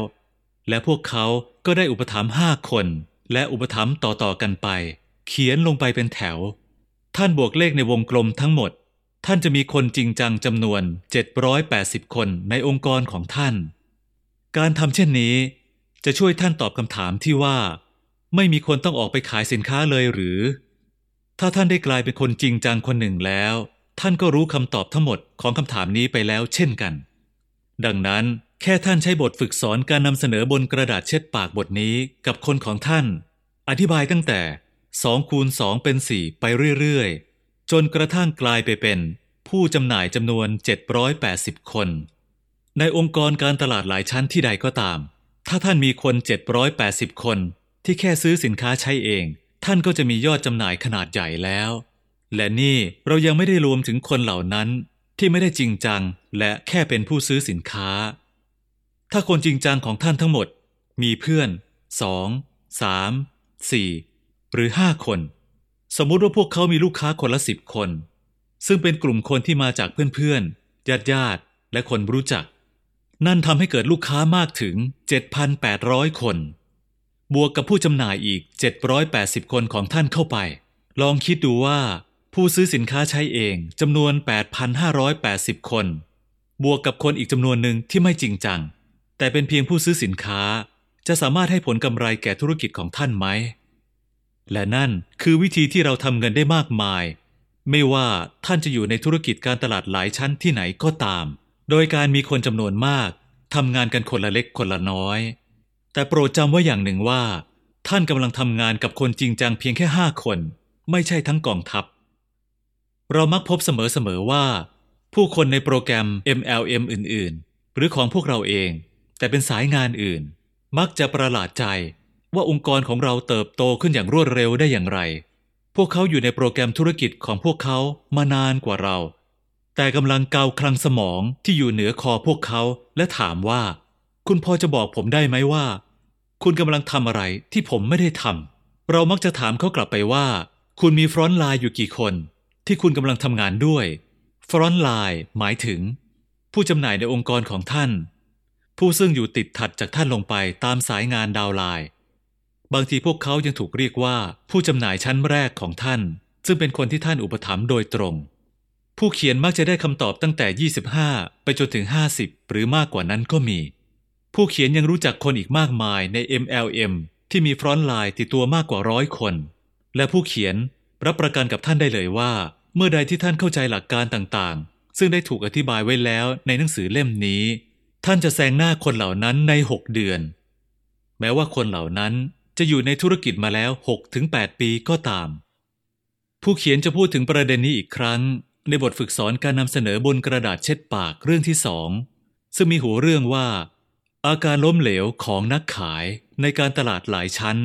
S1: และพวกเขาก็ได้อุปถัมภ์ห้าคน และอุปถัมภ์ต่อๆกันไป เขียนลงไปเป็นแถว ท่านบวกเลขในวงกลมทั้งหมด ท่านจะมีคนจริงจังจำนวน 780 คนในองค์กรของท่าน การทำเช่นนี้ จะช่วยท่านตอบคำถามที่ว่า ไม่มีคนต้องออกไปขายสินค้าเลยหรือ ถ้าท่านได้กลายเป็นคนจริงจังคนหนึ่งแล้ว ท่านก็รู้คำตอบทั้งหมดของคำถามนี้ไปแล้วเช่นกัน ดังนั้นแค่ท่านใช้บทฝึกสอนการนำเสนอบนกระดาษเช็ดปากบทนี้กับคนของท่าน อธิบายตั้งแต่สองคูณสองเป็นสี่ไปเรื่อยๆ จนกระทั่งกลายไปเป็นผู้จำหน่ายจำนวน 780 คน ในองค์กรการตลาดหลายชั้นที่ใดก็ตาม ถ้าท่านมีคน 780 คนที่แค่ซื้อสินค้าใช้เอง ท่านก็จะมียอดจำหน่ายขนาดใหญ่แล้ว และนี่เรายังไม่ได้รวมถึงคนเหล่านั้นที่ไม่ได้จริงจังและแค่เป็นผู้ซื้อสินค้า ถ้าคนจริงจังของท่านทั้งหมด มีเพื่อนสองสามสี่หรือห้าคน สมมุติว่าพวกเขามีลูกค้าคนละสิบคน ซึ่งเป็นกลุ่มคนที่มาจากเพื่อนๆญาติญาติและคนรู้จัก นั่นทำให้เกิดลูกค้ามากถึง 7,800 คน บวกกับผู้จำหน่ายอีก 780 คนของท่านเข้าไป ลองคิดดูว่า ผู้ซื้อสินค้าใช้เองจำนวน 8,580 คน บวกกับคนอีกจำนวนหนึ่งที่ไม่จริงจัง แต่เป็นเพียงผู้ซื้อสินค้า จะสามารถให้ผลกำไรแก่ธุรกิจของท่านไหม และนั่นคือวิธีที่เราทำเงินได้มากมาย ไม่ว่าท่านจะอยู่ในธุรกิจการตลาดหลายชั้นที่ไหนก็ตาม โดยการมีคนจำนวนมากทำงานกันคนละเล็กคนละน้อย แต่โปรดจำไว้อย่างหนึ่งว่า ท่านกำลังทำงานกับคนจริงจังเพียงแค่ห้าคน ไม่ใช่ทั้งกองทัพ เรามักพบเสมอๆว่า ผู้คนในโปรแกรม MLM อื่นๆ หรือของพวกเราเอง แต่เป็นสายงานอื่น มักจะประหลาดใจว่าองค์กรของเราเติบโตขึ้นอย่างรวดเร็วได้อย่างไร พวกเขาอยู่ในโปรแกรมธุรกิจของพวกเขามานานกว่าเรา แต่กำลังเกาคลังสมองที่อยู่เหนือคอพวกเขาและถามว่า คุณพอจะบอกผมได้ไหมว่า คุณกำลังทำอะไรที่ผมไม่ได้ทำเรามักจะถามเขากลับไปว่า คุณมี frontline อยู่กี่คน ที่คุณกำลังทำงานด้วย frontline หมายถึง ผู้จำหน่ายในองค์กรของท่าน ผู้ซึ่งอยู่ติดถัดจากท่านลงไปตามสายงาน downline บางทีพวกเขายังถูกเรียกว่า ผู้จำหน่ายชั้นแรกของท่าน ซึ่งเป็นคนที่ท่านอุปถัมภ์โดยตรง ผู้เขียนมักจะได้คำตอบตั้งแต่ 25 ไปจนถึง 50 หรือมากกว่านั้นก็มี ผู้เขียนยังรู้จักคนอีกมากมายใน MLM ที่มีฟรอนต์ไลน์ติดตัวมากกว่าร้อยคน และผู้เขียนรับประกันกับท่านได้เลยว่า เมื่อใดที่ท่านเข้าใจหลักการต่างๆ ซึ่งได้ถูกอธิบายไว้แล้วในหนังสือเล่มนี้ ท่านจะแซงหน้าคนเหล่านั้นใน 6 เดือน แม้ว่าคนเหล่านั้นจะอยู่ในธุรกิจมาแล้ว6-8ปีก็ตาม ผู้เขียนจะพูดถึงประเด็นนี้อีกครั้ง ในบทฝึกสอนการนำเสนอบนกระดาษเช็ดปากเรื่องที่สองซึ่งมีหัวเรื่องว่า อาการล้มเหลวของนักขายในการตลาดหลายชั้น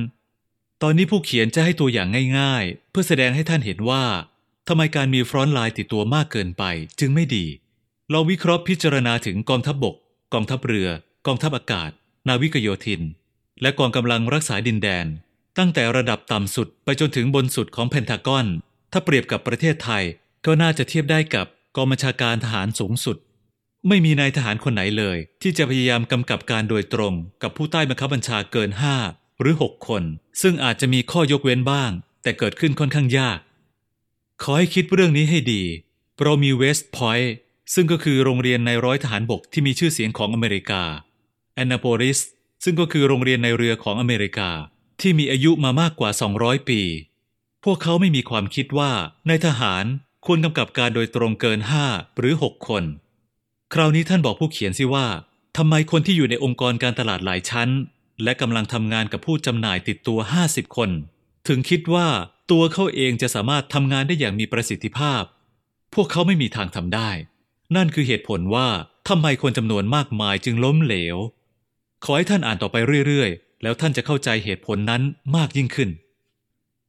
S1: ตอนนี้ผู้เขียนจะให้ตัวอย่างง่าย ๆ เพื่อแสดงให้ท่านเห็นว่าทำไมการมีฟรอนต์ไลน์ติดตัวมากเกินไปจึงไม่ดี เราวิเคราะห์พิจารณาถึงกองทัพบบก กองทัพเรือ กองทัพอากาศ นาวิกโยธิน และกองกำลังรักษาดินแดน ตั้งแต่ระดับต่ำสุดไปจนถึงบนสุดของเพนทากอน ถ้าเปรียบกับประเทศไทยก็น่าจะเทียบได้กับกองบัญชาการทหารสูงสุด ไม่มีนายทหารคนไหนเลย ที่จะพยายามกำกับการโดยตรงกับผู้ใต้บังคับบัญชาเกิน 5 หรือ 6 คน ซึ่งอาจจะมีข้อยกเว้นบ้าง แต่เกิดขึ้นค่อนข้างยาก ขอให้คิดเรื่องนี้ให้ดี เรามีเวสต์พอยต์ซึ่งก็คือโรงเรียนในร้อยทหารบกที่มีชื่อเสียงของอเมริกาแอนนาโปลิสซึ่งก็คือโรงเรียนในเรือของอเมริกา ที่มีอายุมามากกว่า 200 ปี พวกเขาไม่มีความคิดว่าในทหารควรกำกับการโดยตรงเกิน 5 หรือ 6 คน คราวนี้ท่านบอกผู้เขียนสิว่าทำไมคนที่อยู่ในองค์กรการตลาดหลายชั้น และกำลังทำงานกับผู้จำหน่ายติดตัว 50 คน ถึงคิดว่าตัวเขาเองจะสามารถทำงานได้อย่างมีประสิทธิภาพ พวกเขาไม่มีทางทำได้ นั่นคือเหตุผลว่าทำไมคนจำนวนมากมายจึงล้มเหลว ขอให้ท่านอ่านต่อไปเรื่อยๆ แล้วท่านจะเข้าใจเหตุผลนั้นมากยิ่งขึ้น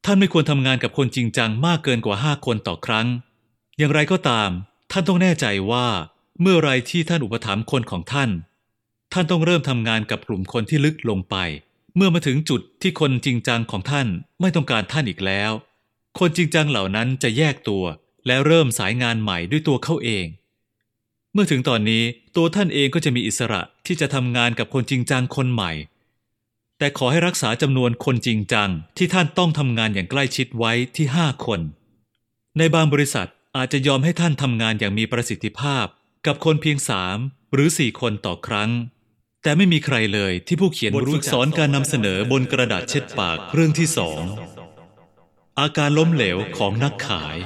S1: ท่านไม่ควรทำงานกับคนจริงจังมากเกินกว่าห้าคนต่อครั้ง อย่างไรก็ตาม ท่านต้องแน่ใจว่า เมื่อไรที่ท่านอุปถัมภ์คนของท่าน ท่านต้องเริ่มทำงานกับกลุ่มคนที่ลึกลงไป เมื่อมาถึงจุดที่คนจริงจังของท่านไม่ต้องการท่านอีกแล้ว คนจริงจังเหล่านั้นจะแยกตัว และเริ่มสายงานใหม่ด้วยตัวเขาเอง เมื่อถึงตอนนี้ตัวท่านเองก็จะมีอิสระที่จะทำงานกับคนจริงจังคนใหม่ แต่ขอให้รักษาจำนวนคนจริงจัง ที่ท่านต้องทำงานอย่างใกล้ชิดไว้ที่ห้าคน ในบางบริษัทอาจจะยอมให้ท่านทำงานอย่างมีประสิทธิภาพ กับคนเพียงสามหรือสี่คนต่อครั้ง แต่ไม่มีใครเลยที่ผู้เขียนบทฝึกสอนการนำเสนอบนกระดาษเช็ดปากเรื่องที่สองอาการล้มเหลวของนักขาย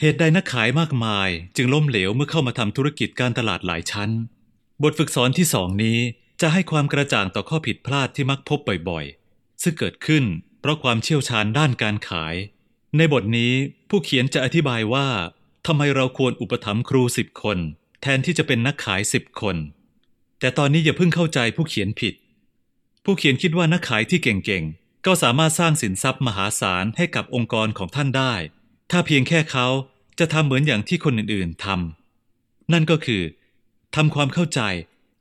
S1: เหตุใดนักขายมากมาย จึงล้มเหลวเมื่อเข้ามาทำธุรกิจการตลาดหลายชั้น บทฝึกสอนที่สองนี้จะให้ความกระจ่างต่อข้อผิดพลาดที่มักพบบ่อยๆ ซึ่งเกิดขึ้นเพราะความเชี่ยวชาญด้านการขาย ในบทนี้ผู้เขียนจะอธิบายว่า ทำไมเราควรอุปถัมภ์ครูสิบคน แทนที่จะเป็นนักขายสิบคน แต่ตอนนี้อย่าเพิ่งเข้าใจผู้เขียนผิด ผู้เขียนคิดว่านักขายที่เก่งๆ ก็สามารถสร้างสินทรัพย์มหาศาลให้กับองค์กรของท่านได้ ถ้าเพียงแค่เขาจะทำเหมือนอย่างที่คนอื่นๆทำนั่นก็คือทำความเข้าใจ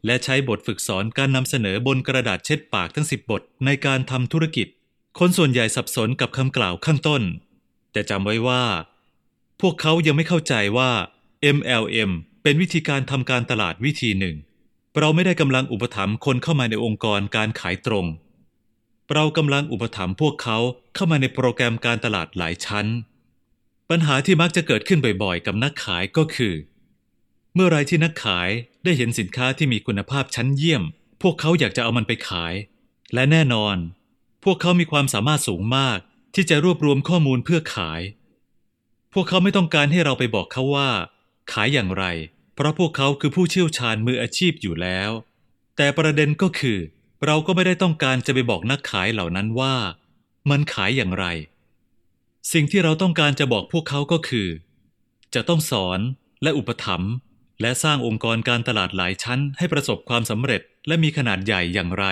S1: และใช้บทฝึกสอนการนำเสนอบนกระดาษเช็ดปากทั้งสิบบทในการทำธุรกิจ คนส่วนใหญ่สับสนกับคำกล่าวข้างต้น แต่จำไว้ว่า พวกเขายังไม่เข้าใจว่า MLM เป็นวิธีการทำการตลาดวิธีหนึ่ง เราไม่ได้กำลังอุปถัมภ์คนเข้ามาในองค์กรการขายตรง เรากำลังอุปถัมภ์พวกเขาเข้ามาในโปรแกรมการตลาดหลายชั้น ปัญหาที่มักจะเกิดขึ้นบ่อยๆ กับนักขายก็คือ เมื่อไรที่นักขายได้เห็นสินค้าที่มีคุณภาพชั้นเยี่ยม พวกเขาอยากจะเอามันไปขาย และแน่นอน พวกเขามีความสามารถสูงมากที่จะรวบรวมข้อมูลเพื่อขาย พวกเขาไม่ต้องการให้เราไปบอกเขาว่า ขายอย่างไร เพราะพวกเขาคือผู้เชี่ยวชาญมืออาชีพอยู่แล้ว แต่ประเด็นก็คือ เราก็ไม่ได้ต้องการจะไปบอกนักขายเหล่านั้นว่า มันขายอย่างไร สิ่งที่เราต้องการจะบอกพวกเขาก็คือ จะต้องสอนและอุปถัมภ์และสร้างองค์กรการตลาดหลายชั้น ให้ประสบความสำเร็จและมีขนาดใหญ่อย่างไร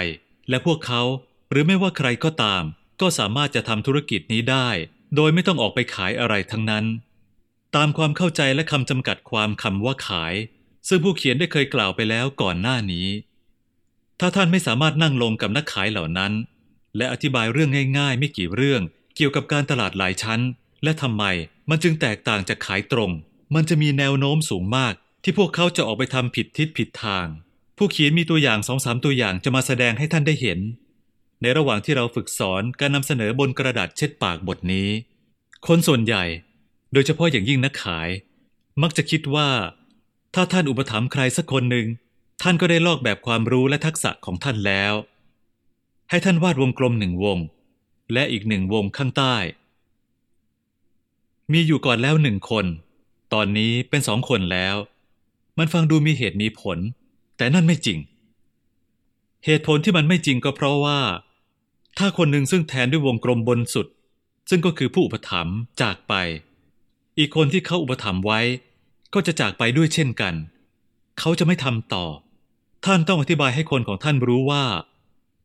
S1: และพวกเขา หรือไม่ว่าใครก็ตาม ก็สามารถจะทำธุรกิจนี้ได้ โดยไม่ต้องออกไปขายอะไรทั้งนั้น ตามความเข้าใจและคำจำกัดความคำว่าขาย ซึ่งผู้เขียนได้เคยกล่าวไปแล้วก่อนหน้านี้ ถ้าท่านไม่สามารถนั่งลงกับนักขายเหล่านั้น และอธิบายเรื่องง่ายๆ ไม่กี่เรื่อง เกี่ยวกับการตลาดหลายชั้น และทำไมมันจึงแตกต่างจากขายตรง มันจะมีแนวโน้มสูงมาก ที่พวกเขาจะออกไปทำผิดทิศผิดทาง ผู้เขียนมีตัวอย่างสองสามตัวอย่างจะมาแสดงให้ท่านได้เห็น ในระหว่างที่เราฝึกสอนการนำเสนอบนกระดาษเช็ดปากบทนี้ คนส่วนใหญ่ โดยเฉพาะอย่างยิ่งนักขาย มักจะคิดว่า ถ้าท่านอุปถัมภ์ใครสักคนหนึ่ง ท่านก็ได้ลอกแบบความรู้และทักษะของท่านแล้ว ให้ท่านวาดวงกลมหนึ่งวง และอีกหนึ่งวงข้างใต้ มีอยู่ก่อนแล้วหนึ่งคน ตอนนี้เป็นสองคนแล้ว มันฟังดูมีเหตุมีผล แต่นั่นไม่จริง เหตุผลที่มันไม่จริงก็เพราะว่า ถ้าคนหนึ่งซึ่งแทนด้วยวงกลมบนสุด ซึ่งก็คือผู้อุปถัมภ์จากไป อีกคนที่เขาอุปถัมภ์ไว้ ก็จะจากไปด้วยเช่นกัน เขาจะไม่ทำต่อ ท่านต้องอธิบายให้คนของท่านรู้ว่า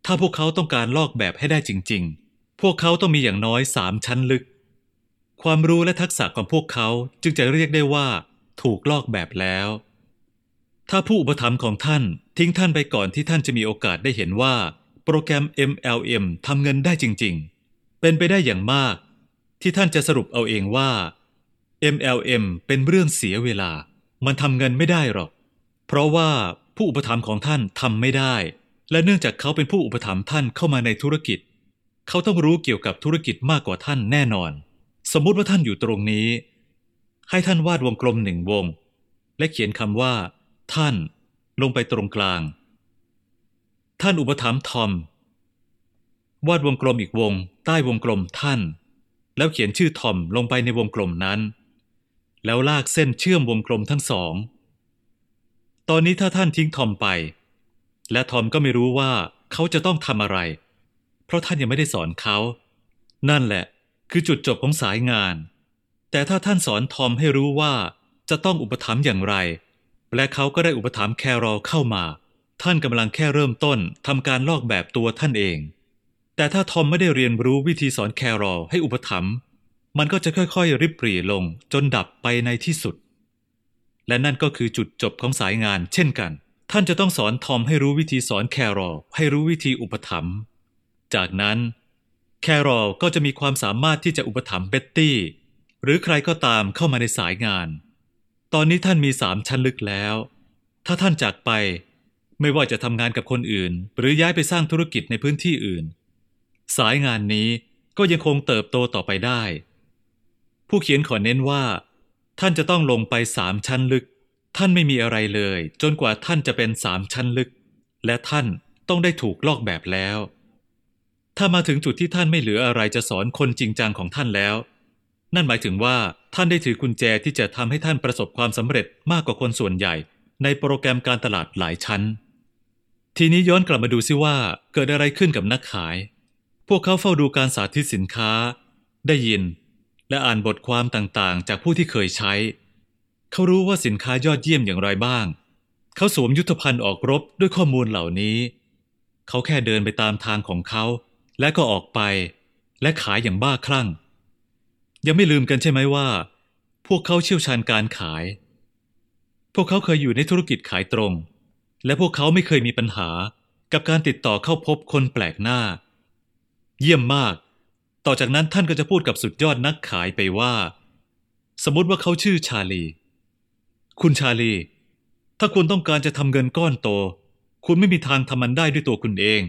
S1: ถ้าพวกเขาต้องการลอกแบบให้ได้จริง ๆ พวกเขาต้องมีอย่างน้อยสามชั้นลึก ความรู้และทักษะของพวกเขาจึงจะเรียกได้ว่า ถูกลอกแบบแล้ว ถ้าผู้อุปถัมภ์ของท่านทิ้งท่านไปก่อนที่ท่านจะมีโอกาสได้เห็นว่า โปรแกรม MLM ทำเงินได้จริง ๆ เป็นไปได้อย่างมาก ที่ท่านจะสรุปเอาเองว่า MLM เป็นเรื่องเสียเวลา มันทำเงินไม่ได้หรอก เพราะว่าผู้อุปถัมภ์ของท่านทำไม่ได้ และเนื่องจากเขาเป็นผู้อุปถัมภ์ท่านเข้ามาในธุรกิจ เขาต้องรู้เกี่ยวกับธุรกิจมากกว่าท่านแน่นอน สมมุติว่าท่านอยู่ตรงนี้ ให้ท่านวาดวงกลมหนึ่งวง และเขียนคำว่า ท่าน ลงไปตรงกลาง ท่านอุปถัมภ์ทอม วาดวงกลมอีกวง ใต้วงกลมท่าน แล้วเขียนชื่อทอมลงไปในวงกลมนั้น แล้วลากเส้นเชื่อมวงกลมทั้งสอง ตอนนี้ถ้าท่านทิ้งทอมไป และทอมก็ไม่รู้ว่าเขาจะต้องทำอะไร เพราะท่านยังไม่ได้สอนเขา นั่นแหละ คือจุดจบของสายงาน แต่ถ้าท่านสอนทอมให้รู้ว่าจะต้องอุปถัมภ์อย่างไร และเขาก็ได้อุปถัมภ์แครอลเข้ามา ท่านกำลังแค่เริ่มต้นทำการลอกแบบตัวท่านเอง แต่ถ้าทอมไม่ได้เรียนรู้วิธีสอนแครอลให้อุปถัมภ์มันก็จะค่อยๆ ริบหรี่ลงจนดับไปในที่สุด และนั่นก็คือจุดจบของสายงานเช่นกัน ท่านจะต้องสอนทอมให้รู้วิธีสอนแครอลให้รู้วิธีอุปถัมภ์จากนั้นแครอลก็จะมีความสามารถที่จะอุปถัมภ์เบ็ตตี้ หรือใครก็ตามเข้ามาในสายงาน ตอนนี้ท่านมีสามชั้นลึกแล้ว ถ้าท่านจากไป ไม่ว่าจะทำงานกับคนอื่น หรือย้ายไปสร้างธุรกิจในพื้นที่อื่น สายงานนี้ก็ยังคงเติบโตต่อไปได้ ผู้เขียนขอเน้นว่า ท่านจะต้องลงไปสามชั้นลึก ท่านไม่มีอะไรเลย จนกว่าท่านจะเป็นสามชั้นลึก และท่านต้องได้ถูกลอกแบบแล้ว ถ้ามาถึงจุดที่ท่านไม่เหลืออะไรจะสอนคนจริงจังของท่านแล้ว นั่นหมายถึงว่าท่านได้ถือกุญแจที่จะทำให้ท่านประสบความสำเร็จมากกว่าคนส่วนใหญ่ ในโปรแกรมการตลาดหลายชั้น ทีนี้ย้อนกลับมาดูซิว่าเกิดอะไรขึ้นกับนักขาย พวกเขาเฝ้าดูการสาธิตสินค้า ได้ยิน และอ่านบทความต่างๆ จากผู้ที่เคยใช้ เขารู้ว่าสินค้ายอดเยี่ยมอย่างไรบ้าง เขาสวมยุทธภัณฑ์ออกรบด้วยข้อมูลเหล่านี้ เขาแค่เดินไปตามทางของเขา และก็ออกไป และขายอย่างบ้าคลั่ง ยังไม่ลืมกันใช่ไหมว่า พวกเขาเชี่ยวชาญการขาย พวกเขาเคยอยู่ในธุรกิจขายตรง และพวกเขาไม่เคยมีปัญหากับการติดต่อเข้าพบคนแปลกหน้า เยี่ยมมาก ต่อจากนั้นท่านก็จะพูดกับสุดยอดนักขายไปว่า สมมติว่าเขาชื่อชาลี คุณชาลี ถ้าคุณต้องการจะทำเงินก้อนโต คุณไม่มีทางทำมันได้ด้วยตัวคุณเอง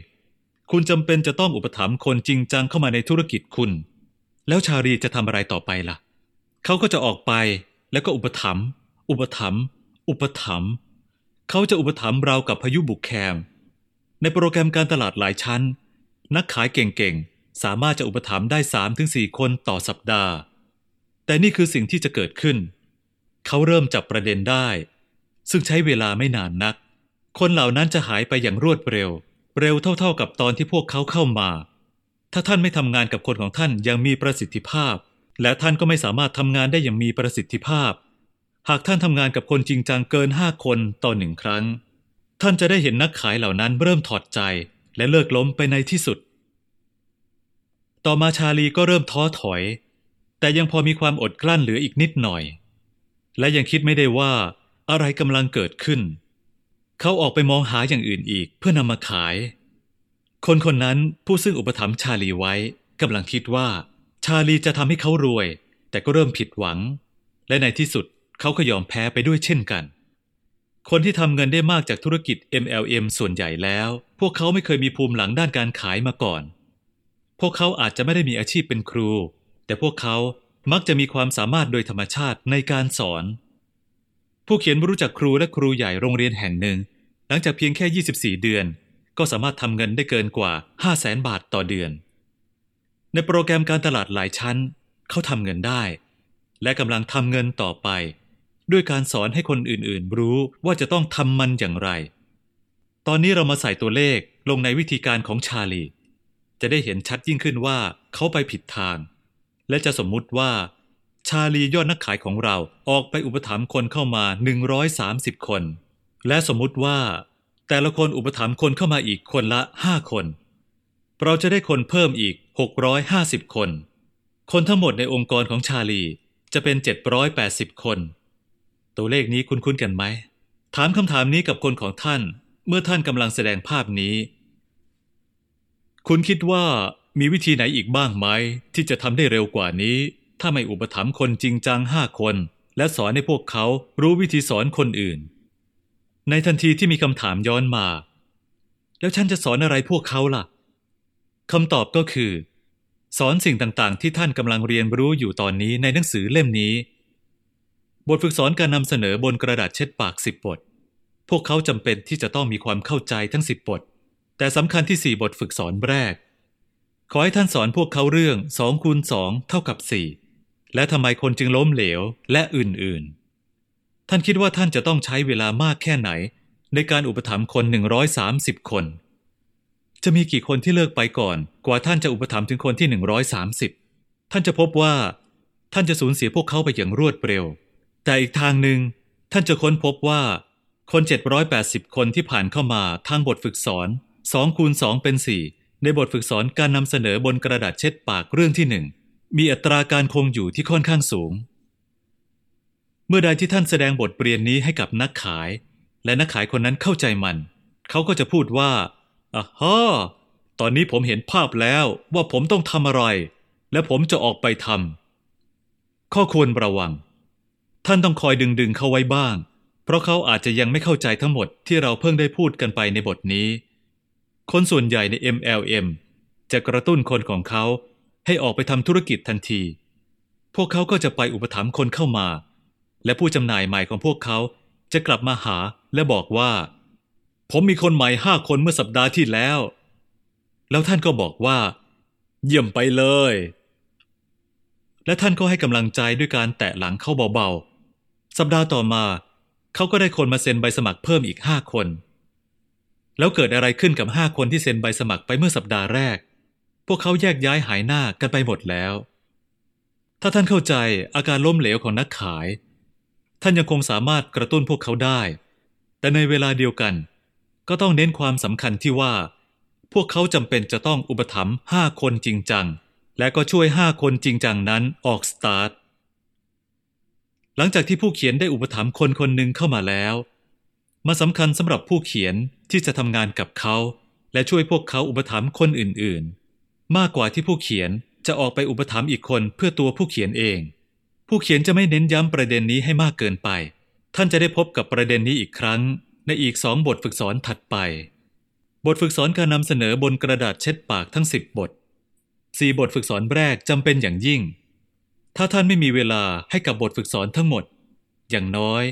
S1: คุณจำเป็นจะต้องอุปถัมภ์คนจริงจังเข้ามาในธุรกิจคุณ แล้วชาลีจะทำอะไรต่อไปล่ะ เขาก็จะออกไปแล้วก็อุปถัมภ์อุปถัมภ์อุปถัมภ์ เขาจะอุปถัมภ์เรากับพายุบุกแคม ในโปรแกรมการตลาดหลายชั้น นักขายเก่งๆ สามารถจะอุปถัมภ์ได้ 3-4 คนต่อสัปดาห์ แต่นี่คือสิ่งที่จะเกิดขึ้น เขาเริ่มจับประเด็นได้ ซึ่งใช้เวลาไม่นานนัก คนเหล่านั้นจะหายไปอย่างรวดเร็ว เร็วเท่าๆกับตอนที่พวกเขาเข้ามา ถ้าท่านไม่ทำงานกับคนของท่านอย่างมีประสิทธิภาพ และท่านก็ไม่สามารถทำงานได้อย่างมีประสิทธิภาพ หากท่านทำงานกับคนจริงจังเกินห้าคนต่อหนึ่งครั้ง ท่านจะได้เห็นนักขายเหล่านั้นเริ่มถอดใจและเลิกล้มไปในที่สุด ต่อมาชาลีก็เริ่มท้อถอย แต่ยังพอมีความอดกลั้นเหลืออีกนิดหน่อย และยังคิดไม่ได้ว่าอะไรกำลังเกิดขึ้น เขาออกไปมองหาอย่างอื่นอีกเพื่อนำมาขาย คนคนนั้นผู้ซึ่งอุปถัมภ์ชาลีไว้กำลังคิดว่า ชาลีจะทำให้เขารวย แต่ก็เริ่มผิดหวัง และในที่สุด เขาก็ยอมแพ้ไปด้วยเช่นกัน คนที่ทำเงินได้มากจากธุรกิจ MLM ส่วนใหญ่แล้ว พวกเขาไม่เคยมีภูมิหลังด้านการขายมาก่อน พวกเขาอาจจะไม่ได้มีอาชีพเป็นครู แต่พวกเขามักจะมีความสามารถโดยธรรมชาติในการสอน ผู้เขียนรู้จักครูและครูใหญ่โรงเรียนแห่งหนึ่ง หลังจากเพียงแค่ 24 เดือน ก็สามารถทำเงินได้เกินกว่า 5 0 0แสนบาทต่อเดือน ในโปรแกรมการตลาดหลายชั้น เขาทำเงินได้ และกำลังทำเงินต่อไป ด้วยการสอนให้คนอื่นๆ รู้ว่าจะต้องทำมันอย่างไร ตอนนี้เรามาใส่ตัวเลขลงในวิธีการของชาลี จะได้เห็นชัดยิ่งขึ้นว่าเขาไปผิดทาง และจะสมมุติว่า ชาลียอดนักขายของเราออกไปอุปถัมภ์คนเข้ามา 130 คน และสมมุติว่า แต่ละคนอุปถัมภ์คนเข้ามาอีกคนละ 5 คน เราจะได้คนเพิ่มอีก 650 คน คนทั้งหมดในองค์กรของชาลีจะเป็น 780 คน ตัวเลขนี้คุ้นๆกันไหม ถามคำถามนี้กับคนของท่าน เมื่อท่านกำลังแสดงภาพนี้ คุณคิดว่ามีวิธีไหนอีกบ้างไหม ที่จะทำได้เร็วกว่านี้ ถ้าไม่อุปถัมภ์คนจริงจังห้าคน และสอนให้พวกเขารู้วิธีสอนคนอื่น ในทันทีที่มีคำถามย้อนมา แล้วฉันจะสอนอะไรพวกเขาล่ะคำตอบก็คือ สอนสิ่งต่างๆ ที่ท่านกำลังเรียนรู้อยู่ตอนนี้ในหนังสือเล่มนี้ บทฝึกสอนการนำเสนอบนกระดาษเช็ดปากสิบบท พวกเขาจำเป็นที่จะต้องมีความเข้าใจทั้งสิบบท แต่สำคัญที่สี่บทฝึกสอนแรก ขอให้ท่านสอนพวกเขาเรื่องสองคูณสองเท่ากับสี่และทำไมคนจึงล้มเหลวและอื่นๆ ท่านคิดว่าท่านจะต้องใช้เวลามากแค่ไหน ในการอุปถัมภ์คน 130 คน จะมีกี่คนที่เลิกไปก่อน กว่าท่านจะอุปถัมภ์ถึงคนที่ 130 ท่านจะพบว่า ท่านจะสูญเสียพวกเขาไปอย่างรวดเร็ว แต่อีกทางหนึ่งท่านจะค้นพบว่าคน 780 คนที่ผ่านเข้ามาทางบทฝึกสอน2คูณ2เป็น 4 ในบทฝึกสอนการนำเสนอบนกระดาษเช็ดปากเรื่องที่หนึ่งมีอัตราการคงอยู่ที่ค่อนข้างสูง เมื่อใดที่ท่านแสดงบทเรียนนี้ให้กับนักขาย และนักขายคนนั้นเข้าใจมัน เขาก็จะพูดว่าอ่าฮะตอนนี้ผมเห็นภาพแล้วว่าผมต้องทำอะไร และผมจะออกไปทำข้อควรระวัง ท่านต้องคอยดึงดึงเขาไว้บ้าง เพราะเขาอาจจะยังไม่เข้าใจทั้งหมดที่เราเพิ่งได้พูดกันไปในบทนี้ คนส่วนใหญ่ใน MLM จะกระตุ้นคนของเขาให้ออกไปทำธุรกิจทันที พวกเขาก็จะไปอุปถัมภ์คนเข้ามา และผู้จำหน่ายใหม่ของพวกเขาจะกลับมาหาและบอกว่า ผมมีคนใหม่ห้าคนเมื่อสัปดาห์ที่แล้ว แล้วท่านก็บอกว่า เยี่ยมไปเลย และท่านก็ให้กำลังใจด้วยการแตะหลังเขาเบาๆ สัปดาห์ต่อมา เขาก็ได้คนมาเซ็นใบสมัครเพิ่มอีกห้าคน แล้วเกิดอะไรขึ้นกับห้าคนที่เซ็นใบสมัครไปเมื่อสัปดาห์แรก พวกเขาแยกย้ายหายหน้ากันไปหมดแล้ว ถ้าท่านเข้าใจอาการล้มเหลวของนักขาย ท่านยังคงสามารถกระตุ้นพวกเขาได้ แต่ในเวลาเดียวกัน ก็ต้องเน้นความสำคัญที่ว่า พวกเขาจำเป็นจะต้องอุปถัมภ์ห้าคนจริงจังและก็ช่วยห้าคนจริงจังนั้นออกสตาร์ท หลังจากที่ผู้เขียนได้อุปถัมภ์คนคนหนึ่งเข้ามาแล้วมาสำคัญสำหรับผู้เขียนที่จะทำงานกับเขา และช่วยพวกเขาอุปถัมภ์คนอื่นๆ มากกว่าที่ผู้เขียนจะออกไปอุปถัมภ์อีกคนเพื่อตัวผู้เขียนเอง ผู้เขียนจะไม่เน้นย้ำประเด็นนี้ให้มากเกินไป ท่านจะได้พบกับประเด็นนี้อีกครั้ง ในอีกสองบทฝึกสอนถัดไป บทฝึกสอนการนำเสนอบนกระดาษเช็ดปากทั้งสิบบทสี่บทฝึกสอนแรกจำเป็นอย่างยิ่ง ถ้าท่านไม่มีเวลาให้กับบทฝึกสอนทั้งหมด อย่างน้อย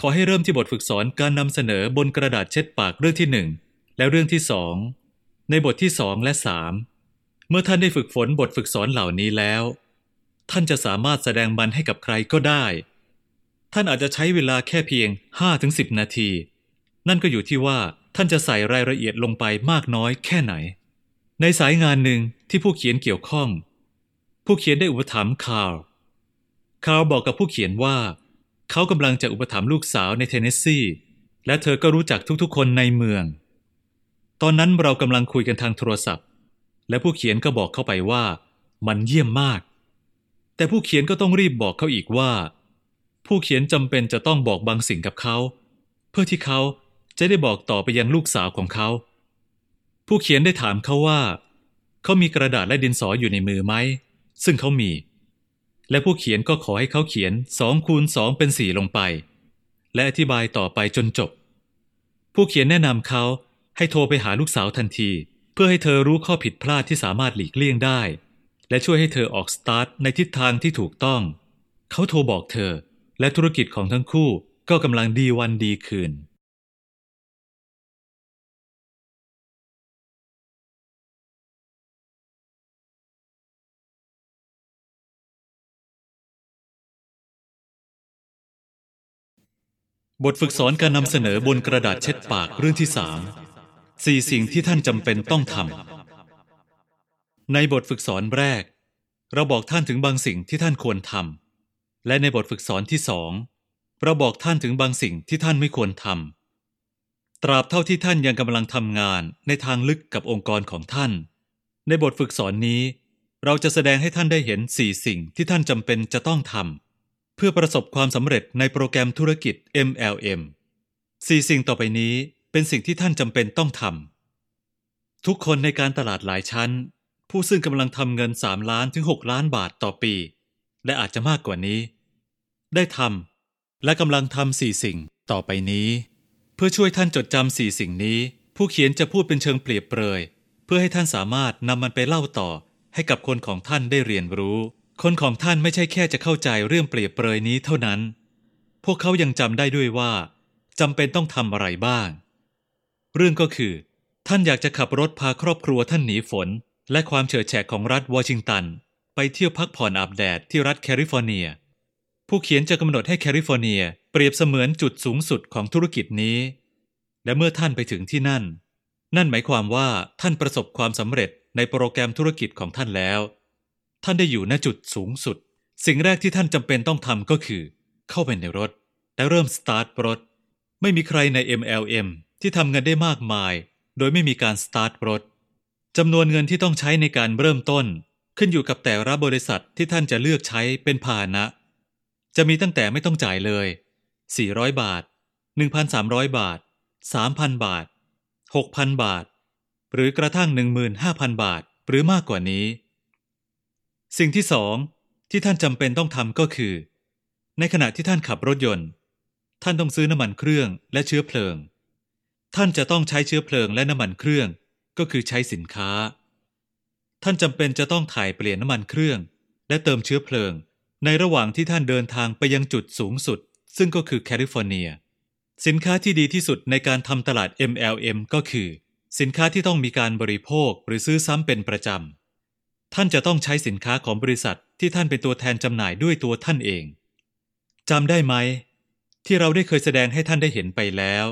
S1: ขอให้เริ่มที่บทฝึกสอนการนำเสนอบนกระดาษเช็ดปากเรื่องที่หนึ่งและเรื่องที่สองในบทที่สองและสามเมื่อท่านได้ฝึกฝนบทฝึกสอนเหล่านี้แล้ว ท่านจะสามารถแสดงมันให้กับใครก็ได้ ท่านอาจจะใช้เวลาแค่เพียง 5-10 นาที นั่นก็อยู่ที่ว่าท่านจะใส่รายละเอียดลงไปมากน้อยแค่ไหน ในสายงานหนึ่งที่ผู้เขียนเกี่ยวข้อง ผู้เขียนได้อุปถัมภ์คาร์ลคาร์ลบอกกับผู้เขียนว่า เขากำลังจะอุปถัมภ์ลูกสาวในเทนเนสซีและเธอก็รู้จักทุกๆ คนในเมือง ตอนนั้นเรากำลังคุยกันทางโทรศัพท์ และผู้เขียนก็บอกเข้าไปว่า มันเยี่ยมมาก แต่ผู้เขียนก็ต้องรีบบอกเขาอีกว่า ผู้เขียนจำเป็นจะต้องบอกบางสิ่งกับเขา เพื่อที่เขาจะได้บอกต่อไปยังลูกสาวของเขา ผู้เขียนได้ถามเขาว่า เขามีกระดาษและดินสออยู่ในมือไหม ซึ่งเขามี และผู้เขียนก็ขอให้เขาเขียนสองคูณสองเป็นสี่ลงไป และอธิบายต่อไปจนจบ ผู้เขียนแนะนำเขาให้โทรไปหาลูกสาวทันที เพื่อให้เธอรู้ข้อผิดพลาดที่สามารถหลีกเลี่ยงได้ และช่วยให้เธอออกสตาร์ทในทิศทางที่ถูกต้อง เขาโทรบอกเธอ และธุรกิจของทั้งคู่ก็กำลังดีวันดีคืน บทฝึกสอนการนำเสนอบนกระดาษเช็ดปากเรื่องที่สามสี่สิ่งที่ท่านจำเป็นต้องทำในบทฝึกสอนแรก เราบอกท่านถึงบางสิ่งที่ท่านควรทำและในบทฝึกสอนที่สองเราบอกท่านถึงบางสิ่งที่ท่านไม่ควรทำตราบเท่าที่ท่านยังกำลังทำงานในทางลึกกับองค์กรของท่าน ในบทฝึกสอนนี้ เราจะแสดงให้ท่านได้เห็นสี่สิ่งที่ท่านจำเป็นจะต้องทำ เพื่อประสบความสำเร็จในโปรแกรมธุรกิจ MLM สี่สิ่งต่อไปนี้เป็นสิ่งที่ท่านจำเป็นต้องทำทุกคนในการตลาดหลายชั้น ผู้ซึ่งกำลังทำเงิน 3 ล้านถึง 6 ล้านบาทต่อปี และอาจจะมากกว่านี้ ได้ทำและกำลังทำสี่สิ่งต่อไปนี้ เพื่อช่วยท่านจดจำสี่สิ่งนี้ ผู้เขียนจะพูดเป็นเชิงเปรียบเปรย เพื่อให้ท่านสามารถนำมันไปเล่าต่อให้กับคนของท่านได้เรียนรู้ คนของท่านไม่ใช่แค่จะเข้าใจเรื่องเปรียบเปรยนี้เท่านั้น พวกเขายังจำได้ด้วยว่าจำเป็นต้องทำอะไรบ้าง เรื่องก็คือ ท่านอยากจะขับรถพาครอบครัวท่านหนีฝน และความเฉอะแฉะของรัฐวอชิงตัน ไปเที่ยวพักผ่อนอาบแดดที่รัฐแคลิฟอร์เนีย ผู้เขียนจะกำหนดให้แคลิฟอร์เนีย เปรียบเสมือนจุดสูงสุดของธุรกิจนี้ และเมื่อท่านไปถึงที่นั่น นั่นหมายความว่าท่านประสบความสำเร็จในโปรแกรมธุรกิจของท่านแล้ว ท่านได้อยู่ณจุดสูงสุด สิ่งแรกที่ท่านจำเป็นต้องทำก็คือ เข้าไปในรถ และเริ่มสตาร์ทรถ ไม่มีใครใน MLM ที่ทำเงินได้มากมาย โดยไม่มีการสตาร์ทรถจำนวนเงินที่ต้องใช้ในการเริ่มต้น ขึ้นอยู่กับแต่ละบริษัทที่ท่านจะเลือกใช้เป็นพาหนะ จะมีตั้งแต่ไม่ต้องจ่ายเลย 400 บาท 1,300 บาท 3,000 บาท 6,000 บาท หรือกระทั่ง 15,000 บาท หรือมากกว่านี้ สิ่งที่สองที่ท่านจำเป็นต้องทำก็คือ ในขณะที่ท่านขับรถยนต์ ท่านต้องซื้อน้ำมันเครื่องและเชื้อเพลิง ท่านจะต้องใช้เชื้อเพลิงและน้ำมันเครื่องก็คือใช้สินค้า ท่านจำเป็นจะต้องถ่ายเปลี่ยนน้ำมันเครื่อง และเติมเชื้อเพลิง ในระหว่างที่ท่านเดินทางไปยังจุดสูงสุด ซึ่งก็คือแคลิฟอร์เนีย สินค้าที่ดีที่สุดในการทำตลาด MLM ก็คือ สินค้าที่ต้องมีการบริโภคหรือซื้อซ้ำเป็นประจำ ท่านจะต้องใช้สินค้าของบริษัทที่ท่านเป็นตัวแทนจำหน่ายด้วยตัวท่านเองจำได้ไหม ที่เราได้เคยแสดงให้ท่านได้เห็นไปแล้ว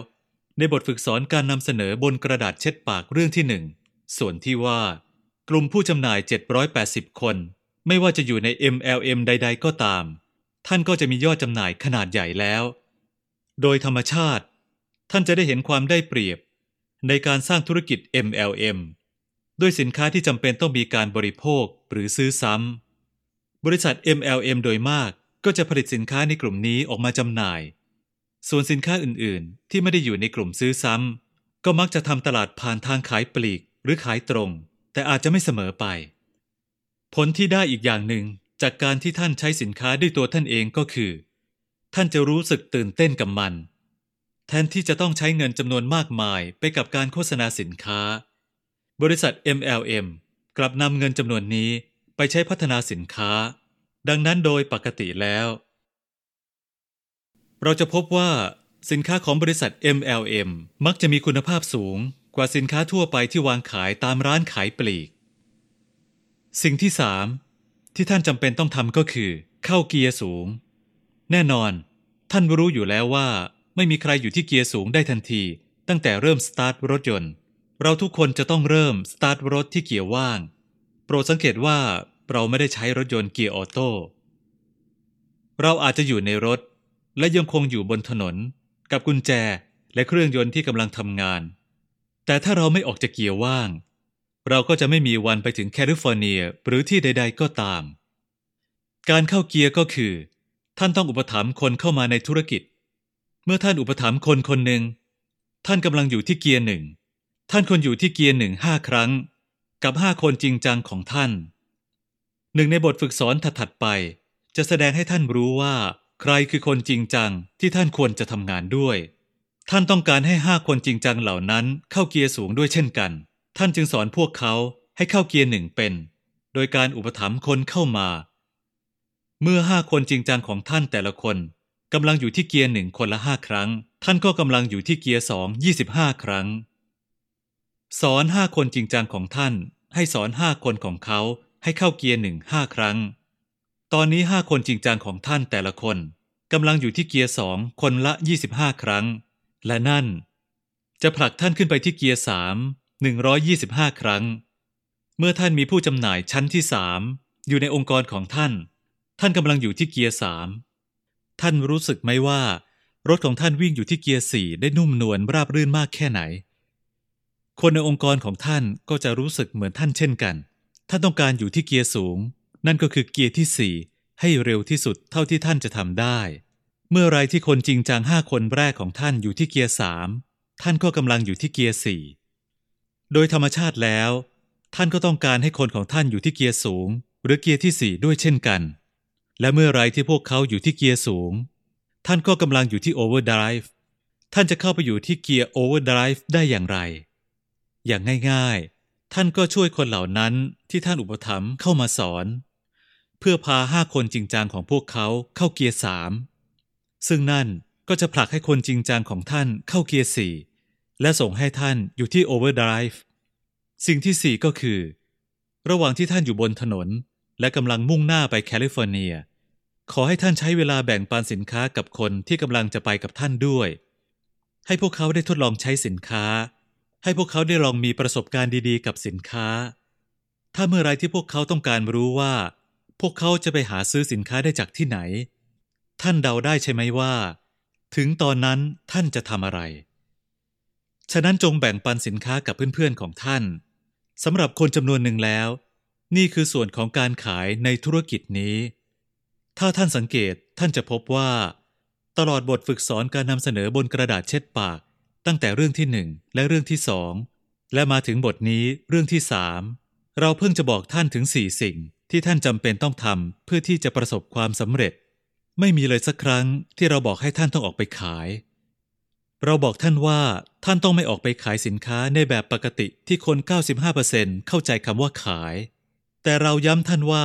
S1: ในบทฝึกสอนการนำเสนอบนกระดาษเช็ดปากเรื่องที่หนึ่งส่วนที่ว่า กลุ่มผู้จำหน่าย 780 คน ไม่ว่าจะอยู่ใน MLM ใด ๆ ก็ตาม ท่านก็จะมียอดจำหน่ายขนาดใหญ่แล้ว โดยธรรมชาติ ท่านจะได้เห็นความได้เปรียบ ในการสร้างธุรกิจ MLM ด้วยสินค้าที่จำเป็นต้องมีการบริโภคหรือซื้อซ้ำ บริษัท MLM โดยมากก็จะผลิตสินค้าในกลุ่มนี้ออกมาจำหน่าย ส่วนสินค้าอื่นๆ ที่ไม่ได้อยู่ในกลุ่มซื้อซ้ำ ก็มักจะทำตลาดผ่านทางขายปลีกหรือขายตรง แต่อาจจะไม่เสมอไป ผลที่ได้อีกอย่างหนึ่งจากการที่ท่านใช้สินค้าด้วยตัวท่านเองก็คือ ท่านจะรู้สึกตื่นเต้นกับมัน แทนที่จะต้องใช้เงินจำนวนมากมายไปกับการโฆษณาสินค้า บริษัท MLM กลับนำเงินจำนวนนี้ไปใช้พัฒนาสินค้า ดังนั้นโดยปกติแล้ว เราจะพบว่าสินค้าของบริษัท MLM มักจะมีคุณภาพสูงกว่าสินค้าทั่วไปที่วางขายตามร้านขายปลีก สิ่งที่สามที่ท่านจำเป็นต้องทำก็คือ เข้าเกียร์สูง แน่นอน ท่านรู้อยู่แล้วว่า ไม่มีใครอยู่ที่เกียร์สูงได้ทันที ตั้งแต่เริ่มสตาร์ทรถยนต์ เราทุกคนจะต้องเริ่มสตาร์ทรถที่เกียร์ว่าง โปรดสังเกตว่าเราไม่ได้ใช้รถยนต์เกียร์ออโต้ เราอาจจะอยู่ในรถ และยังคงอยู่บนถนน กับกุญแจและเครื่องยนต์ที่กำลังทำงาน แต่ถ้าเราไม่ออกจากเกียร์ว่าง เราก็จะไม่มีวันไปถึงแคลิฟอร์เนียหรือที่ใด ๆ ก็ตาม การเข้าเกียร์ก็คือ ท่านต้องอุปถัมภ์คนเข้ามาในธุรกิจ เมื่อท่านอุปถัมภ์คนคนหนึ่งท่านกำลังอยู่ที่เกียร์หนึ่ง ท่านควรอยู่ที่เกียร์หนึ่งห้าครั้ง กับห้าคนจริงจังของท่าน หนึ่งในบทฝึกสอนถัดๆไป จะแสดงให้ท่านรู้ว่า ใครคือคนจริงจังที่ท่านควรจะทำงานด้วย ท่านต้องการให้ห้าคนจริงจังเหล่านั้นเข้าเกียร์สูงด้วยเช่นกัน ท่านจึงสอนพวกเขาให้เข้าเกียร์หนึ่งเป็น โดยการอุปถัมภ์คนเข้ามา เมื่อห้าคนจริงจังของท่านแต่ละคนกำลังอยู่ที่เกียร์หนึ่งคนละห้าครั้ง ท่านก็กำลังอยู่ที่เกียร์สองยี่สิบห้าครั้ง สอนห้าคนจริงจังของท่าน ให้สอนห้าคนของเขาให้เข้าเกียร์หนึ่งห้าครั้ง ตอนนี้ห้าคนจริงจังของท่านแต่ละคนกำลังอยู่ที่เกียร์สองคนละยี่สิบห้าครั้ง และนั่น จะผลักท่านขึ้นไปที่เกียร์สามหนึ่งร้อยยี่สิบห้าครั้ง เมื่อท่านมีผู้จำหน่ายชั้นที่สามอยู่ในองค์กรของท่าน ท่านกำลังอยู่ที่เกียร์สามท่านรู้สึกไหมว่า รถของท่านวิ่งอยู่ที่เกียร์สี่ได้นุ่มนวลราบรื่นมากแค่ไหน คนในองค์กรของท่านก็จะรู้สึกเหมือนท่านเช่นกัน ท่านต้องการอยู่ที่เกียร์สูง นั่นก็คือเกียร์ที่สี่ให้เร็วที่สุดเท่าที่ท่านจะทำได้ เมื่อไรที่คนจริงจังห้าคนแรกของท่านอยู่ที่เกียร์สามท่านก็กำลังอยู่ที่เกียร์สี่โดยธรรมชาติแล้ว ท่านก็ต้องการให้คนของท่านอยู่ที่เกียร์สูง หรือเกียร์ที่สี่ด้วยเช่นกัน และเมื่อไรที่พวกเขาอยู่ที่เกียร์สูง ท่านก็กำลังอยู่ที่ overdrive ท่านจะเข้าไปอยู่ที่เกียร์ overdrive ได้อย่างไร อย่างง่ายๆ ท่านก็ช่วยคนเหล่านั้นที่ท่านอุปถัมภ์เข้ามาสอน เพื่อพาห้าคนจริงจังของพวกเขาเข้าเกียร์สามซึ่งนั่นก็จะผลักให้คนจริงจังของท่านเข้าเกียร์สี่และส่งให้ท่านอยู่ที่ overdrive สิ่งที่สี่ก็คือ ระหว่างที่ท่านอยู่บนถนน และกำลังมุ่งหน้าไปแคลิฟอร์เนีย ขอให้ท่านใช้เวลาแบ่งปันสินค้ากับคนที่กำลังจะไปกับท่านด้วย ให้พวกเขาได้ทดลองใช้สินค้า ให้พวกเขาได้ลองมีประสบการณ์ดีๆ กับสินค้า ถ้าเมื่อไรที่พวกเขาต้องการรู้ว่า พวกเขาจะไปหาซื้อสินค้าได้จากที่ไหน ท่านเดาได้ใช่ไหมว่า ถึงตอนนั้นท่านจะทำอะไร ฉะนั้นจงแบ่งปันสินค้ากับเพื่อนๆของท่านสำหรับคนจำนวนหนึ่งแล้ว นี่คือส่วนของการขายในธุรกิจนี้ ถ้าท่านสังเกตท่านจะพบว่า ตลอดบทฝึกสอนการนำเสนอบนกระดาษเช็ดปาก ตั้งแต่เรื่องที่หนึ่งและเรื่องที่สองและมาถึงบทนี้เรื่องที่สามเราเพิ่งจะบอกท่านถึงสี่สิ่งที่ท่านจำเป็นต้องทำเพื่อที่จะประสบความสำเร็จ ไม่มีเลยสักครั้งที่เราบอกให้ท่านต้องออกไปขาย เราบอกท่านว่าท่านต้องไม่ออกไปขายสินค้าในแบบปกติที่คน 95%เข้าใจคำว่าขาย แต่เราย้ำท่านว่า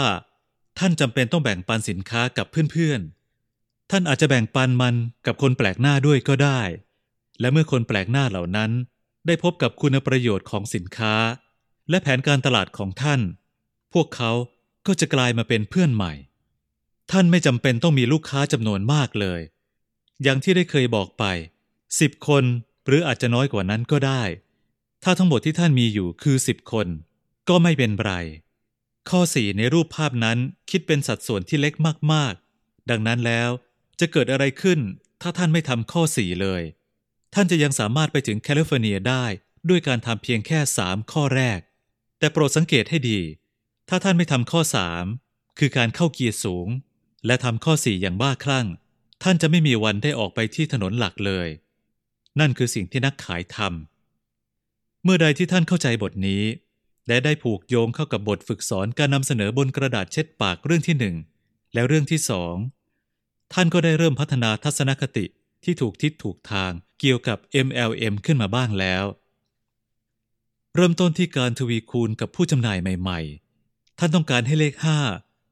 S1: ท่านจำเป็นต้องแบ่งปันสินค้ากับเพื่อนๆ ท่านอาจจะแบ่งปันมันกับคนแปลกหน้าด้วยก็ได้ และเมื่อคนแปลกหน้าเหล่านั้น ได้พบกับคุณประโยชน์ของสินค้า และแผนการตลาดของท่าน พวกเขาก็จะกลายมาเป็นเพื่อนใหม่ ท่านไม่จำเป็นต้องมีลูกค้าจำนวนมากเลย อย่างที่ได้เคยบอกไปสิบคนหรืออาจจะน้อยกว่านั้นก็ได้ ถ้าทั้งหมดที่ท่านมีอยู่คือสิบคน ก็ไม่เป็นไร ข้อสี่ในรูปภาพนั้นคิดเป็นสัดส่วนที่เล็กมากๆ ดังนั้นแล้วจะเกิดอะไรขึ้นถ้าท่านไม่ทำข้อสี่เลย ท่านจะยังสามารถไปถึงแคลิฟอร์เนียได้ด้วยการทำเพียงแค่สามข้อแรก แต่โปรดสังเกตให้ดี ถ้าท่านไม่ทำข้อสามคือการเข้าเกียร์สูง และทำข้อสี่อย่างบ้าคลั่ง ท่านจะไม่มีวันได้ออกไปที่ถนนหลักเลย นั่นคือสิ่งที่นักขายทำเมื่อใดที่ท่านเข้าใจบทนี้ และได้ผูกโยงเข้ากับบทฝึกสอนการนำเสนอบนกระดาษเช็ดปากเรื่องที่หนึ่งและเรื่องที่สองท่านก็ได้เริ่มพัฒนาทัศนคติ ที่ถูกทิศถูกทางเกี่ยวกับ MLM ขึ้นมาบ้างแล้ว เริ่มต้นที่การทวีคูณกับผู้จำหน่ายใหม่ ๆ ท่านต้องการให้เลขห้า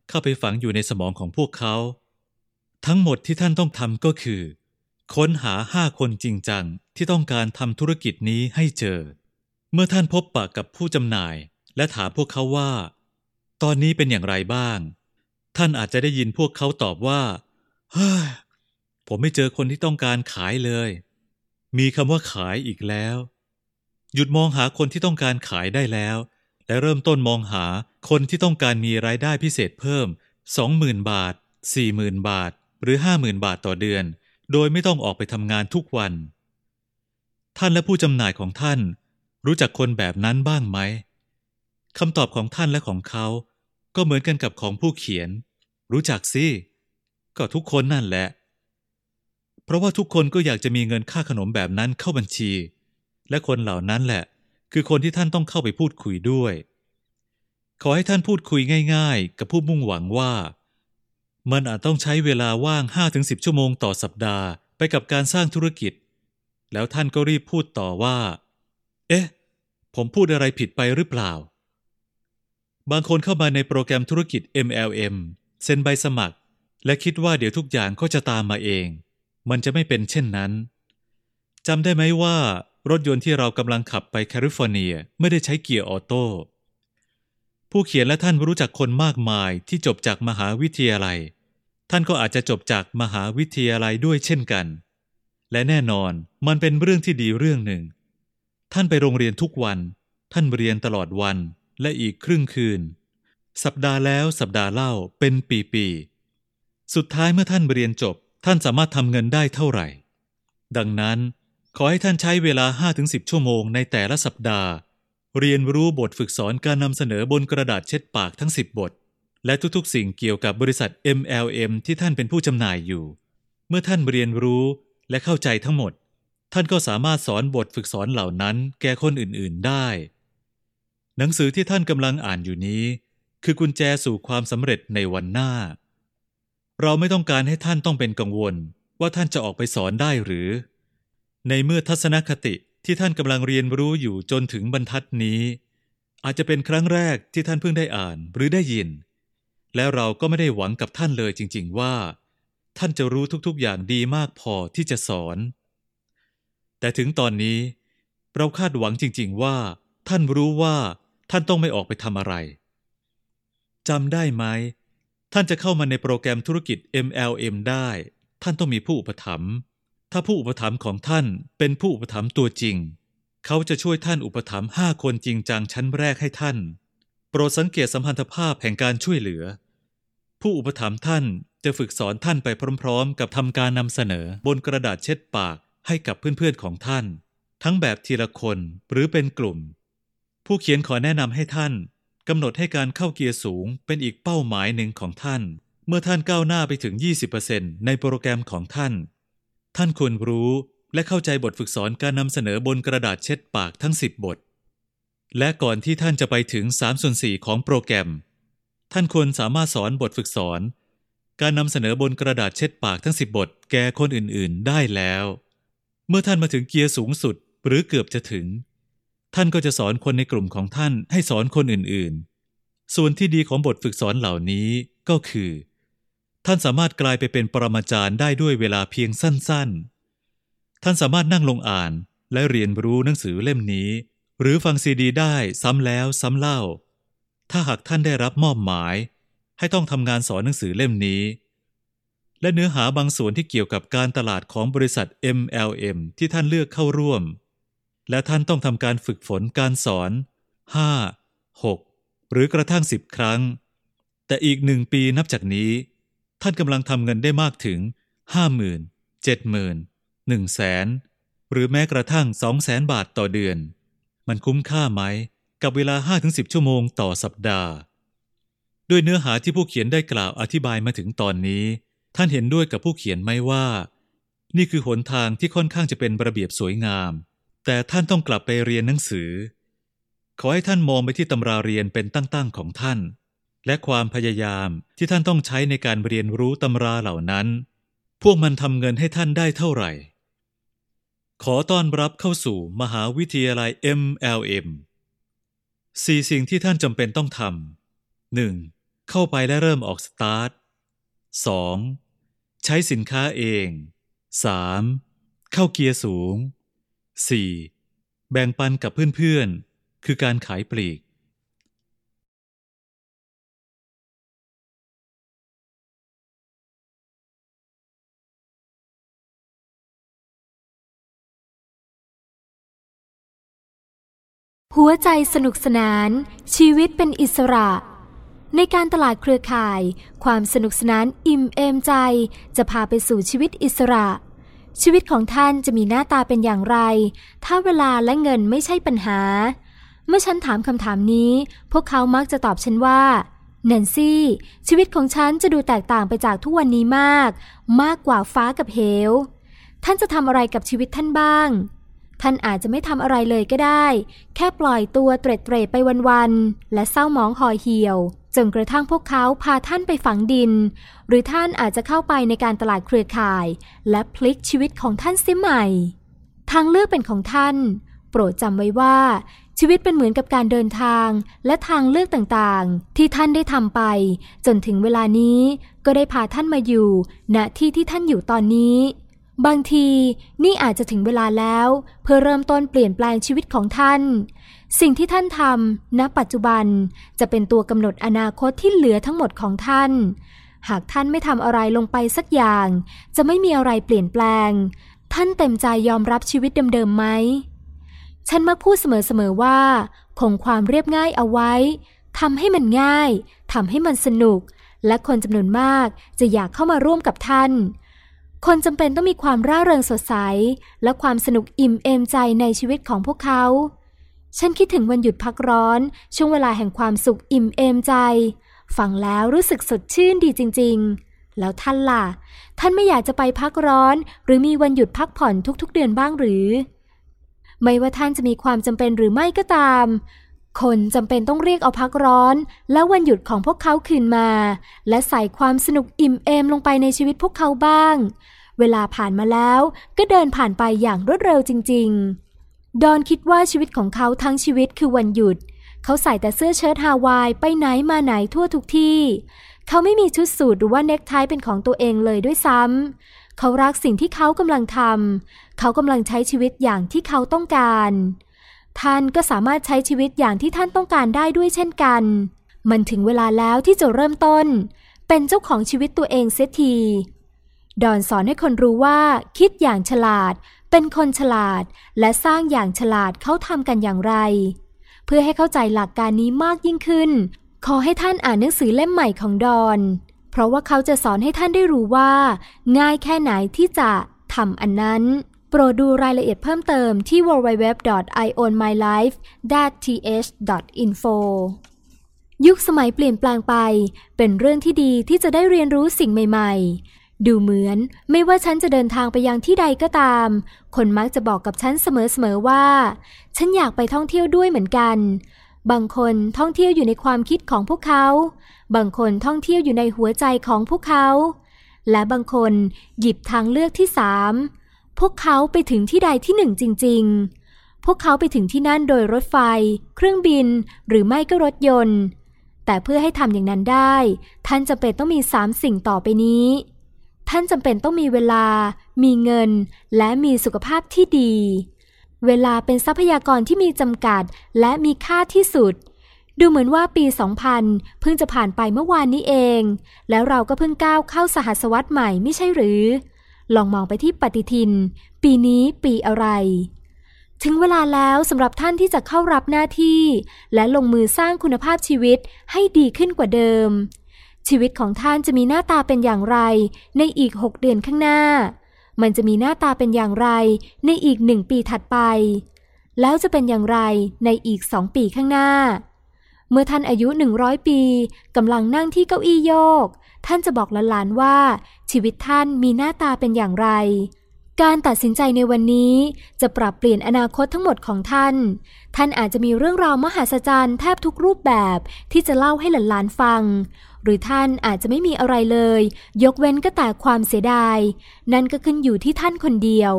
S1: เข้าไปฝังอยู่ในสมองของพวกเขา ทั้งหมดที่ท่านต้องทำก็คือ ค้นหาห้าคนจริงจังที่ต้องการทำธุรกิจนี้ให้เจอ เมื่อท่านพบปะกับผู้จำหน่าย และถามพวกเขาว่า ตอนนี้เป็นอย่างไรบ้าง ท่านอาจจะได้ยินพวกเขาตอบว่าเฮ้ย ผมไม่เจอคนที่ต้องการขายเลย มีคำว่าขายอีกแล้ว หยุดมองหาคนที่ต้องการขายได้แล้ว และเริ่มต้นมองหาคนที่ต้องการมีรายได้พิเศษเพิ่ม 20,000 บาท 40,000 บาท หรือ 50,000 บาทต่อเดือน โดยไม่ต้องออกไปทำงานทุกวัน ท่านและผู้จำหน่ายของท่าน รู้จักคนแบบนั้นบ้างไหมคำตอบของท่านและของเขา ก็เหมือนกันกับของผู้เขียน รู้จักสิ ก็ทุกคนนั่นแหละ เพราะว่าทุกคนก็อยากจะมีเงินค่าขนมแบบนั้นเข้าบัญชี และคนเหล่านั้นแหละ คือคนที่ท่านต้องเข้าไปพูดคุยด้วย ขอให้ท่านพูดคุยง่าย ๆ กับผู้มุ่งหวังว่า มันอาจต้องใช้เวลาว่าง 5-10 ชั่วโมงต่อสัปดาห์ ไปกับการสร้างธุรกิจ แล้วท่านก็รีบพูดต่อว่า เอ๊ะ ผมพูดอะไรผิดไปหรือเปล่า บางคนเข้ามาในโปรแกรมธุรกิจ MLM เซ็นใบสมัคร และคิดว่าเดี๋ยวทุกอย่างก็จะตามมาเอง มันจะไม่เป็นเช่นนั้นจำได้ไหมว่ารถยนต์ที่เรากำลังขับไปแคลิฟอร์เนียไม่ได้ใช้เกียร์ออโต้ผู้เขียนและท่านรู้จักคนมากมายที่จบจากมหาวิทยาลัย ท่านก็อาจจะจบจากมหาวิทยาลัยด้วยเช่นกัน และแน่นอนมันเป็นเรื่องที่ดีเรื่องหนึ่ง ท่านไปโรงเรียนทุกวัน ท่านเรียนตลอดวันและอีกครึ่งคืน สัปดาห์แล้วสัปดาห์เล่าเป็นปีๆสุดท้ายเมื่อท่านเรียนจบ ท่านสามารถทำเงินได้เท่าไหร่ ดังนั้น ขอให้ท่านใช้เวลา 5-10 ชั่วโมงในแต่ละสัปดาห์ เรียนรู้บทฝึกสอนการนำเสนอบนกระดาษเช็ดปากทั้ง 10 บท และทุกๆ สิ่งเกี่ยวกับบริษัท MLM ที่ท่านเป็นผู้จำหน่ายอยู่ เมื่อท่านเรียนรู้และเข้าใจทั้งหมด ท่านก็สามารถสอนบทฝึกสอนเหล่านั้น แก่คนอื่นๆได้ หนังสือที่ท่านกำลังอ่านอยู่นี้ คือกุญแจสู่ความสำเร็จในวันหน้า เราไม่ต้องการให้ท่านต้องเป็นกังวล ว่าท่านจะออกไปสอนได้หรือ ในเมื่อทัศนคติที่ท่านกำลังเรียนรู้อยู่จนถึงบรรทัดนี้ อาจจะเป็นครั้งแรกที่ท่านเพิ่งได้อ่านหรือได้ยิน แล้วเราก็ไม่ได้หวังกับท่านเลยจริง ๆ ว่า ท่านจะรู้ทุกๆอย่างดีมากพอที่จะสอน แต่ถึงตอนนี้ เราคาดหวังจริง ๆ ว่า ท่านรู้ว่าท่านต้องไม่ออกไปทำอะไรจำได้ไหม ท่านจะเข้ามาในโปรแกรมธุรกิจ MLM ได้ ท่านต้องมีผู้อุปถัมภ์ถ้าผู้อุปถัมภ์ของท่านเป็นผู้อุปถัมภ์ตัวจริง เขาจะช่วยท่านอุปถัมภ์ห้าคนจริงจังชั้นแรกให้ท่าน โปรดสังเกตสัมพันธภาพแห่งการช่วยเหลือ ผู้อุปถัมภ์ท่านจะฝึกสอนท่านไปพร้อม ๆ กับทำการนำเสนอบนกระดาษเช็ดปากให้กับเพื่อนๆของท่าน ทั้งแบบทีละคนหรือเป็นกลุ่ม ผู้เขียนขอแนะนำให้ท่าน กำหนดให้การเข้าเกียร์สูงเป็นอีกเป้าหมายหนึ่งของท่าน เมื่อท่านก้าวหน้าไปถึง 20%ในโปรแกรมของท่าน ท่านควรรู้และเข้าใจบทฝึกสอนการนำเสนอบนกระดาษเช็ดปากทั้ง 10 บท และก่อนที่ท่านจะไปถึง3ส่วน4ของโปรแกรม ท่านควรสามารถสอนบทฝึกสอน การนำเสนอบนกระดาษเช็ดปากทั้ง 10 บท แก่คนอื่นๆ ได้แล้ว เมื่อท่านมาถึงเกียร์สูงสุดหรือเกือบจะถึง ท่านก็จะสอนคนในกลุ่มของท่านให้สอนคนอื่นๆ ส่วนที่ดีของบทฝึกสอนเหล่านี้ก็คือ ท่านสามารถกลายไปเป็นปรมาจารย์ได้ด้วยเวลาเพียงสั้นๆ ท่านสามารถนั่งลงอ่านและเรียนรู้หนังสือเล่มนี้ หรือฟังซีดีได้ซ้ำแล้วซ้ำเล่า ถ้าหากท่านได้รับมอบหมาย ให้ต้องทำงานสอนหนังสือเล่มนี้ และเนื้อหาบางส่วนที่เกี่ยวกับการตลาดของบริษัท MLM ที่ท่านเลือกเข้าร่วม และท่านต้องทำการฝึกฝนการสอนห้าหกหรือกระทั่งสิบครั้ง แต่อีกหนึ่งปีนับจากนี้ ท่านกำลังทำเงินได้มากถึงห้าหมื่นเจ็ดหมื่นหนึ่งแสนหรือแม้กระทั่งสองแสนบาทต่อเดือน มันคุ้มค่าไหม กับเวลาห้าถึงสิบชั่วโมงต่อสัปดาห์ ด้วยเนื้อหาที่ผู้เขียนได้กล่าวอธิบายมาถึงตอนนี้ ท่านเห็นด้วยกับผู้เขียนไหมว่า นี่คือหนทางที่ค่อนข้างจะเป็นระเบียบสวยงาม แต่ท่านต้องกลับไปเรียนหนังสือ ขอให้ท่านมองไปที่ตำราเรียนเป็นตั้งๆของท่าน และความพยายามที่ท่านต้องใช้ในการเรียนรู้ตำราเหล่านั้น พวกมันทำเงินให้ท่านได้เท่าไหร่ ขอต้อนรับเข้าสู่มหาวิทยาลัย MLM สี่สิ่งที่ท่านจำเป็นต้องทำหนึ่งเข้าไปและเริ่มออกสตาร์ทสองใช้สินค้าเองสามเข้าเกียร์สูง 4. แบ่งปันกับเพื่อนๆ คือการขายปลีก
S2: หัวใจสนุกสนาน ชีวิตเป็นอิสระ ในการตลาดเครือข่าย ความสนุกสนานอิ่มเอมใจ จะพาไปสู่ชีวิตอิสระ ชีวิตของท่านจะมีหน้าตาเป็นอย่างไร ถ้าเวลาและเงินไม่ใช่ปัญหา เมื่อฉันถามคำถามนี้ พวกเขามักจะตอบฉันว่าแนนซี่ ชีวิตของฉันจะดูแตกต่างไปจากทุกวันนี้มาก มากกว่าฟ้ากับเหว ท่านจะทำอะไรกับชีวิตท่านบ้าง ท่านอาจจะไม่ทำอะไรเลยก็ได้ แค่ปล่อยตัวเตร็ดเตร่ไปวันๆ และเศร้าหมองหอยเหี่ยว จนกระทั่งพวกเขาพาท่านไปฝังดิน หรือท่านอาจจะเข้าไปในการตลาดเครือข่าย และพลิกชีวิตของท่านเสียใหม่ ทางเลือกเป็นของท่าน โปรดจำไว้ว่า ชีวิตเป็นเหมือนกับการเดินทาง และทางเลือกต่างๆ ที่ท่านได้ทำไป จนถึงเวลานี้ก็ได้พาท่านมาอยู่ณที่ที่ท่านอยู่ตอนนี้ บางทีนี่อาจจะถึงเวลาแล้ว เพื่อเริ่มต้นเปลี่ยนแปลงชีวิตของท่าน สิ่งที่ท่านทำณปัจจุบันจะเป็นตัวกำหนดอนาคตที่เหลือทั้งหมดของท่าน หากท่านไม่ทำอะไรลงไปสักอย่าง จะไม่มีอะไรเปลี่ยนแปลง ท่านเต็มใจยอมรับชีวิตเดิมๆไหม ฉันมักพูดเสมอๆว่าคงความเรียบง่ายเอาไว้ทำให้มันง่ายทำให้มันสนุก และคนจำนวนมากจะอยากเข้ามาร่วมกับท่าน คนจำเป็นต้องมีความร่าเริงสดใส และความสนุกอิ่มเอมใจในชีวิตของพวกเขา ฉันคิดถึงวันหยุดพักร้อน ช่วงเวลาแห่งความสุขอิ่มเอมใจ ฟังแล้วรู้สึกสดชื่นดีจริง ๆ แล้วท่านล่ะ ท่านไม่อยากจะไปพักร้อน หรือมีวันหยุดพักผ่อนทุกๆ เดือนบ้างหรือ ไม่ว่าท่านจะมีความจำเป็นหรือไม่ก็ตามคนจำเป็นต้องเรียกเอาพักร้อน และวันหยุดของพวกเขาคืนมา และใส่ความสนุกอิ่มเอมลงไปในชีวิตพวกเขาบ้าง เวลาผ่านมาแล้วก็เดินผ่านไปอย่างรวดเร็วจริง ๆ ดอนคิดว่าชีวิตของเขาทั้งชีวิตคือวันหยุด เขาใส่แต่เสื้อเชิ้ตฮาวายไปไหนมาไหนทั่วทุกที่ เขาไม่มีชุดสูทหรือว่าเน็กไทเป็นของตัวเองเลยด้วยซ้ำ เขารักสิ่งที่เขากำลังทำ เขากำลังใช้ชีวิตอย่างที่เขาต้องการ ท่านก็สามารถใช้ชีวิตอย่างที่ท่านต้องการได้ด้วยเช่นกัน มันถึงเวลาแล้วที่จะเริ่มต้น เป็นเจ้าของชีวิตตัวเองเสียที ดอนสอนให้คนรู้ว่า คิดอย่างฉลาด เป็นคนฉลาด และสร้างอย่างฉลาดเขาทำกันอย่างไร เพื่อให้เข้าใจหลักการนี้มากยิ่งขึ้น ขอให้ท่านอ่านหนังสือเล่มใหม่ของดอน เพราะว่าเขาจะสอนให้ท่านได้รู้ว่า ง่ายแค่ไหนที่จะทำอันนั้น โปรดดูรายละเอียดเพิ่มเติมที่ www.ionmylife.th.info ยุคสมัยเปลี่ยนแปลงไป เป็นเรื่องที่ดีที่จะได้เรียนรู้สิ่งใหม่ ๆ ดูเหมือนไม่ว่าฉันจะเดินทางไปยังที่ใดก็ตาม คนมักจะบอกกับฉันเสมอๆว่า ฉันอยากไปท่องเที่ยวด้วยเหมือนกัน บางคนท่องเที่ยวอยู่ในความคิดของพวกเขา บางคนท่องเที่ยวอยู่ในหัวใจของพวกเขา และบางคนหยิบทางเลือกที่สามพวกเขาไปถึงที่ใดที่หนึ่งจริง ๆ พวกเขาไปถึงที่นั่นโดยรถไฟ เครื่องบิน หรือไม่ก็รถยนต์ แต่เพื่อให้ทำอย่างนั้นได้ ท่านจำเป็นต้องมีสามสิ่งต่อไปนี้ ท่านจำเป็นต้องมีเวลา มีเงิน และมีสุขภาพที่ดี เวลาเป็นทรัพยากรที่มีจำกัดและมีค่าที่สุด ดูเหมือนว่าปี 2000 เพิ่งจะผ่านไปเมื่อวานนี้เอง แล้วเราก็เพิ่งก้าวเข้าสหัสวรรษใหม่ไม่ใช่หรือ ลองมองไปที่ปฏิทิน ปีนี้ปีอะไร ถึงเวลาแล้วสำหรับท่านที่จะเข้ารับหน้าที่ และลงมือสร้างคุณภาพชีวิตให้ดีขึ้นกว่าเดิม ชีวิตของท่านจะมีหน้าตาเป็นอย่างไร ในอีก 6 เดือนข้างหน้า มันจะมีหน้าตาเป็นอย่างไร ในอีกหนึ่งปีถัดไป แล้วจะเป็นอย่างไรในอีกสองปีข้างหน้า เมื่อท่านอายุ 100 ปีกำลังนั่งที่เก้าอี้โยก ท่านจะบอกหลานๆว่า ชีวิตท่านมีหน้าตาเป็นอย่างไร การตัดสินใจในวันนี้จะปรับเปลี่ยนอนาคตทั้งหมดของท่าน ท่านอาจจะมีเรื่องราวมหัศจรรย์แทบทุกรูปแบบที่จะเล่าให้หลานๆฟัง หรือท่านอาจจะไม่มีอะไรเลย ยกเว้นก็แต่ความเสียดาย นั่นก็ขึ้นอยู่ที่ท่านคนเดียว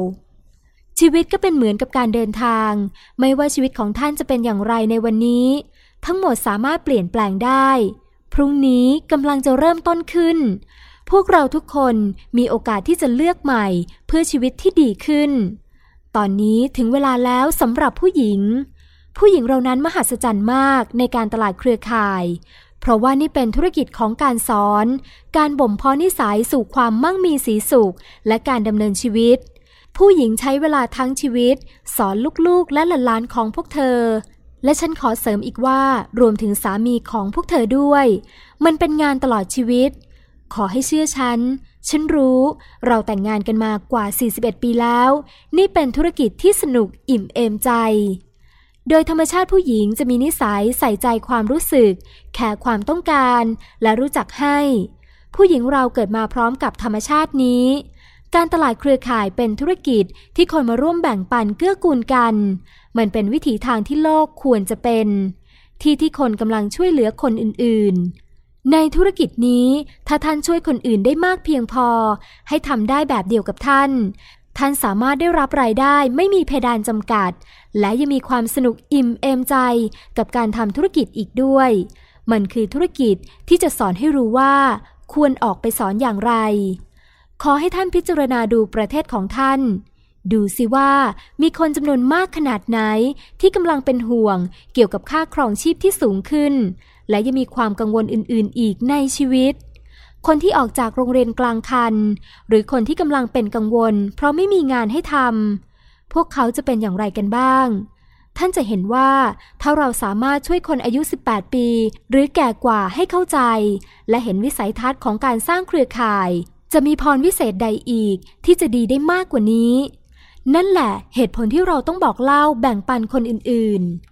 S2: ชีวิตก็เป็นเหมือนกับการเดินทาง ไม่ว่าชีวิตของท่านจะเป็นอย่างไรในวันนี้ ทั้งหมดสามารถเปลี่ยนแปลงได้ พรุ่งนี้กำลังจะเริ่มต้นขึ้น พวกเราทุกคนมีโอกาสที่จะเลือกใหม่เพื่อชีวิตที่ดีขึ้น ตอนนี้ถึงเวลาแล้วสำหรับผู้หญิง ผู้หญิงเรานั้นมหัศจรรย์มากในการตลาดเครือข่าย เพราะว่านี่เป็นธุรกิจของการสอน การบ่มเพาะนิสัยสู่ความมั่งมีสีสุข และการดำเนินชีวิต ผู้หญิงใช้เวลาทั้งชีวิต สอนลูกๆ และหลานๆของพวกเธอและฉันขอเสริมอีกว่ารวมถึงสามีของพวกเธอด้วย มันเป็นงานตลอดชีวิต ขอให้เชื่อฉัน ฉันรู้ เราแต่งงานกันมากว่า 41 ปีแล้ว นี่เป็นธุรกิจที่สนุกอิ่มเอมใจ โดยธรรมชาติผู้หญิงจะมีนิสัยใส่ใจความรู้สึก แคร์ความต้องการ และรู้จักให้ ผู้หญิงเราเกิดมาพร้อมกับธรรมชาตินี้ การตลาดเครือข่ายเป็นธุรกิจที่คนมาร่วมแบ่งปันเกื้อกูลกัน มันเป็นวิถีทางที่โลกควรจะเป็น ที่ที่คนกำลังช่วยเหลือคนอื่นๆ ในธุรกิจนี้ ถ้าท่านช่วยคนอื่นได้มากเพียงพอ ให้ทำได้แบบเดียวกับท่าน ท่านสามารถได้รับรายได้ไม่มีเพดานจำกัด และยังมีความสนุกอิ่มเอมใจกับการทำธุรกิจอีกด้วย มันคือธุรกิจที่จะสอนให้รู้ว่า ควรออกไปสอนอย่างไร ขอให้ท่านพิจารณาดูประเทศของท่าน ดูสิว่ามีคนจำนวนมากขนาดไหนที่กำลังเป็นห่วงเกี่ยวกับค่าครองชีพที่สูงขึ้น และยังมีความกังวลอื่นๆ อีกในชีวิต คนที่ออกจากโรงเรียนกลางคัน หรือคนที่กำลังเป็นกังวล เพราะไม่มีงานให้ทำพวกเขาจะเป็นอย่างไรกันบ้าง ท่านจะเห็นว่าถ้าเราสามารถช่วยคนอายุ 18 ปี หรือแก่กว่าให้เข้าใจ และเห็นวิสัยทัศน์ของการสร้างเครือข่าย จะมีพรวิเศษใดอีกที่จะดีได้มากกว่านี้ นั่นแหละเหตุผลที่เราต้องบอกเล่าแบ่งปันคนอื่นๆ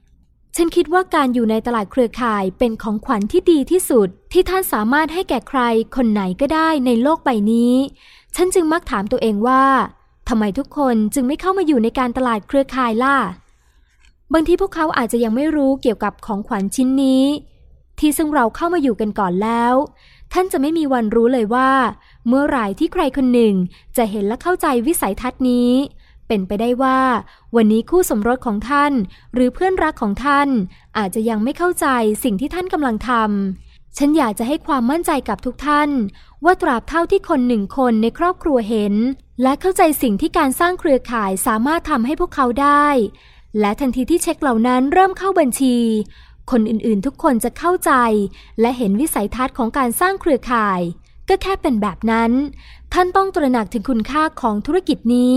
S2: ฉันคิดว่าการอยู่ในตลาดเครือข่ายเป็นของขวัญที่ดีที่สุด ที่ท่านสามารถให้แก่ใครคนไหนก็ได้ในโลกใบนี้ ฉันจึงมักถามตัวเองว่าทำไมทุกคนจึงไม่เข้ามาอยู่ในการตลาดเครือข่ายล่ะ บางทีพวกเขาอาจจะยังไม่รู้เกี่ยวกับของขวัญชิ้นนี้ ที่ซึ่งเราเข้ามาอยู่กันก่อนแล้ว ท่านจะไม่มีวันรู้เลยว่า เมื่อไหร่ที่ใครคนหนึ่งจะเห็นและเข้าใจวิสัยทัศน์นี้ เป็นไปได้ว่า วันนี้คู่สมรสของท่าน หรือเพื่อนรักของท่าน อาจจะยังไม่เข้าใจสิ่งที่ท่านกำลังทำฉันอยากจะให้ความมั่นใจกับทุกท่าน ว่าตราบเท่าที่คนหนึ่งคนในครอบครัวเห็น และเข้าใจสิ่งที่การสร้างเครือข่ายสามารถทำให้พวกเขาได้ และทันทีที่เช็คเหล่านั้นเริ่มเข้าบัญชี คนอื่นๆ ทุกคนจะเข้าใจ และเห็นวิสัยทัศน์ของการสร้างเครือข่าย ก็แค่เป็นแบบนั้น ท่านต้องตระหนักถึงคุณค่าของธุรกิจนี้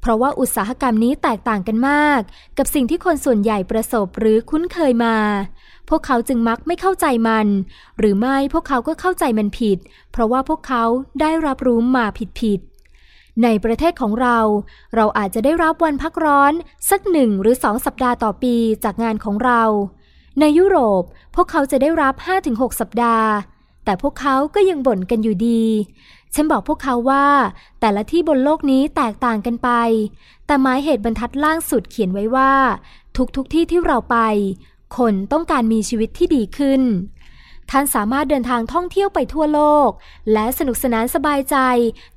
S2: เพราะว่าอุตสาหกรรมนี้แตกต่างกันมาก กับสิ่งที่คนส่วนใหญ่ประสบหรือคุ้นเคยมา พวกเขาจึงมักไม่เข้าใจมัน หรือไม่พวกเขาก็เข้าใจมันผิด เพราะว่าพวกเขาได้รับรู้มาผิดๆในประเทศของเรา เราอาจจะได้รับวันพักร้อน สักหนึ่งหรือสองสัปดาห์ต่อปีจากงานของเรา ในยุโรปพวกเขาจะได้รับ 5-6 สัปดาห์ แต่พวกเขาก็ยังบ่นกันอยู่ดี ฉันบอกพวกเขาว่า แต่ละที่บนโลกนี้แตกต่างกันไป แต่หมายเหตุบรรทัดล่างสุดเขียนไว้ว่า ทุกทุกที่ที่เราไป คนต้องการมีชีวิตที่ดีขึ้น ท่านสามารถเดินทางท่องเที่ยวไปทั่วโลก และสนุกสนานสบายใจ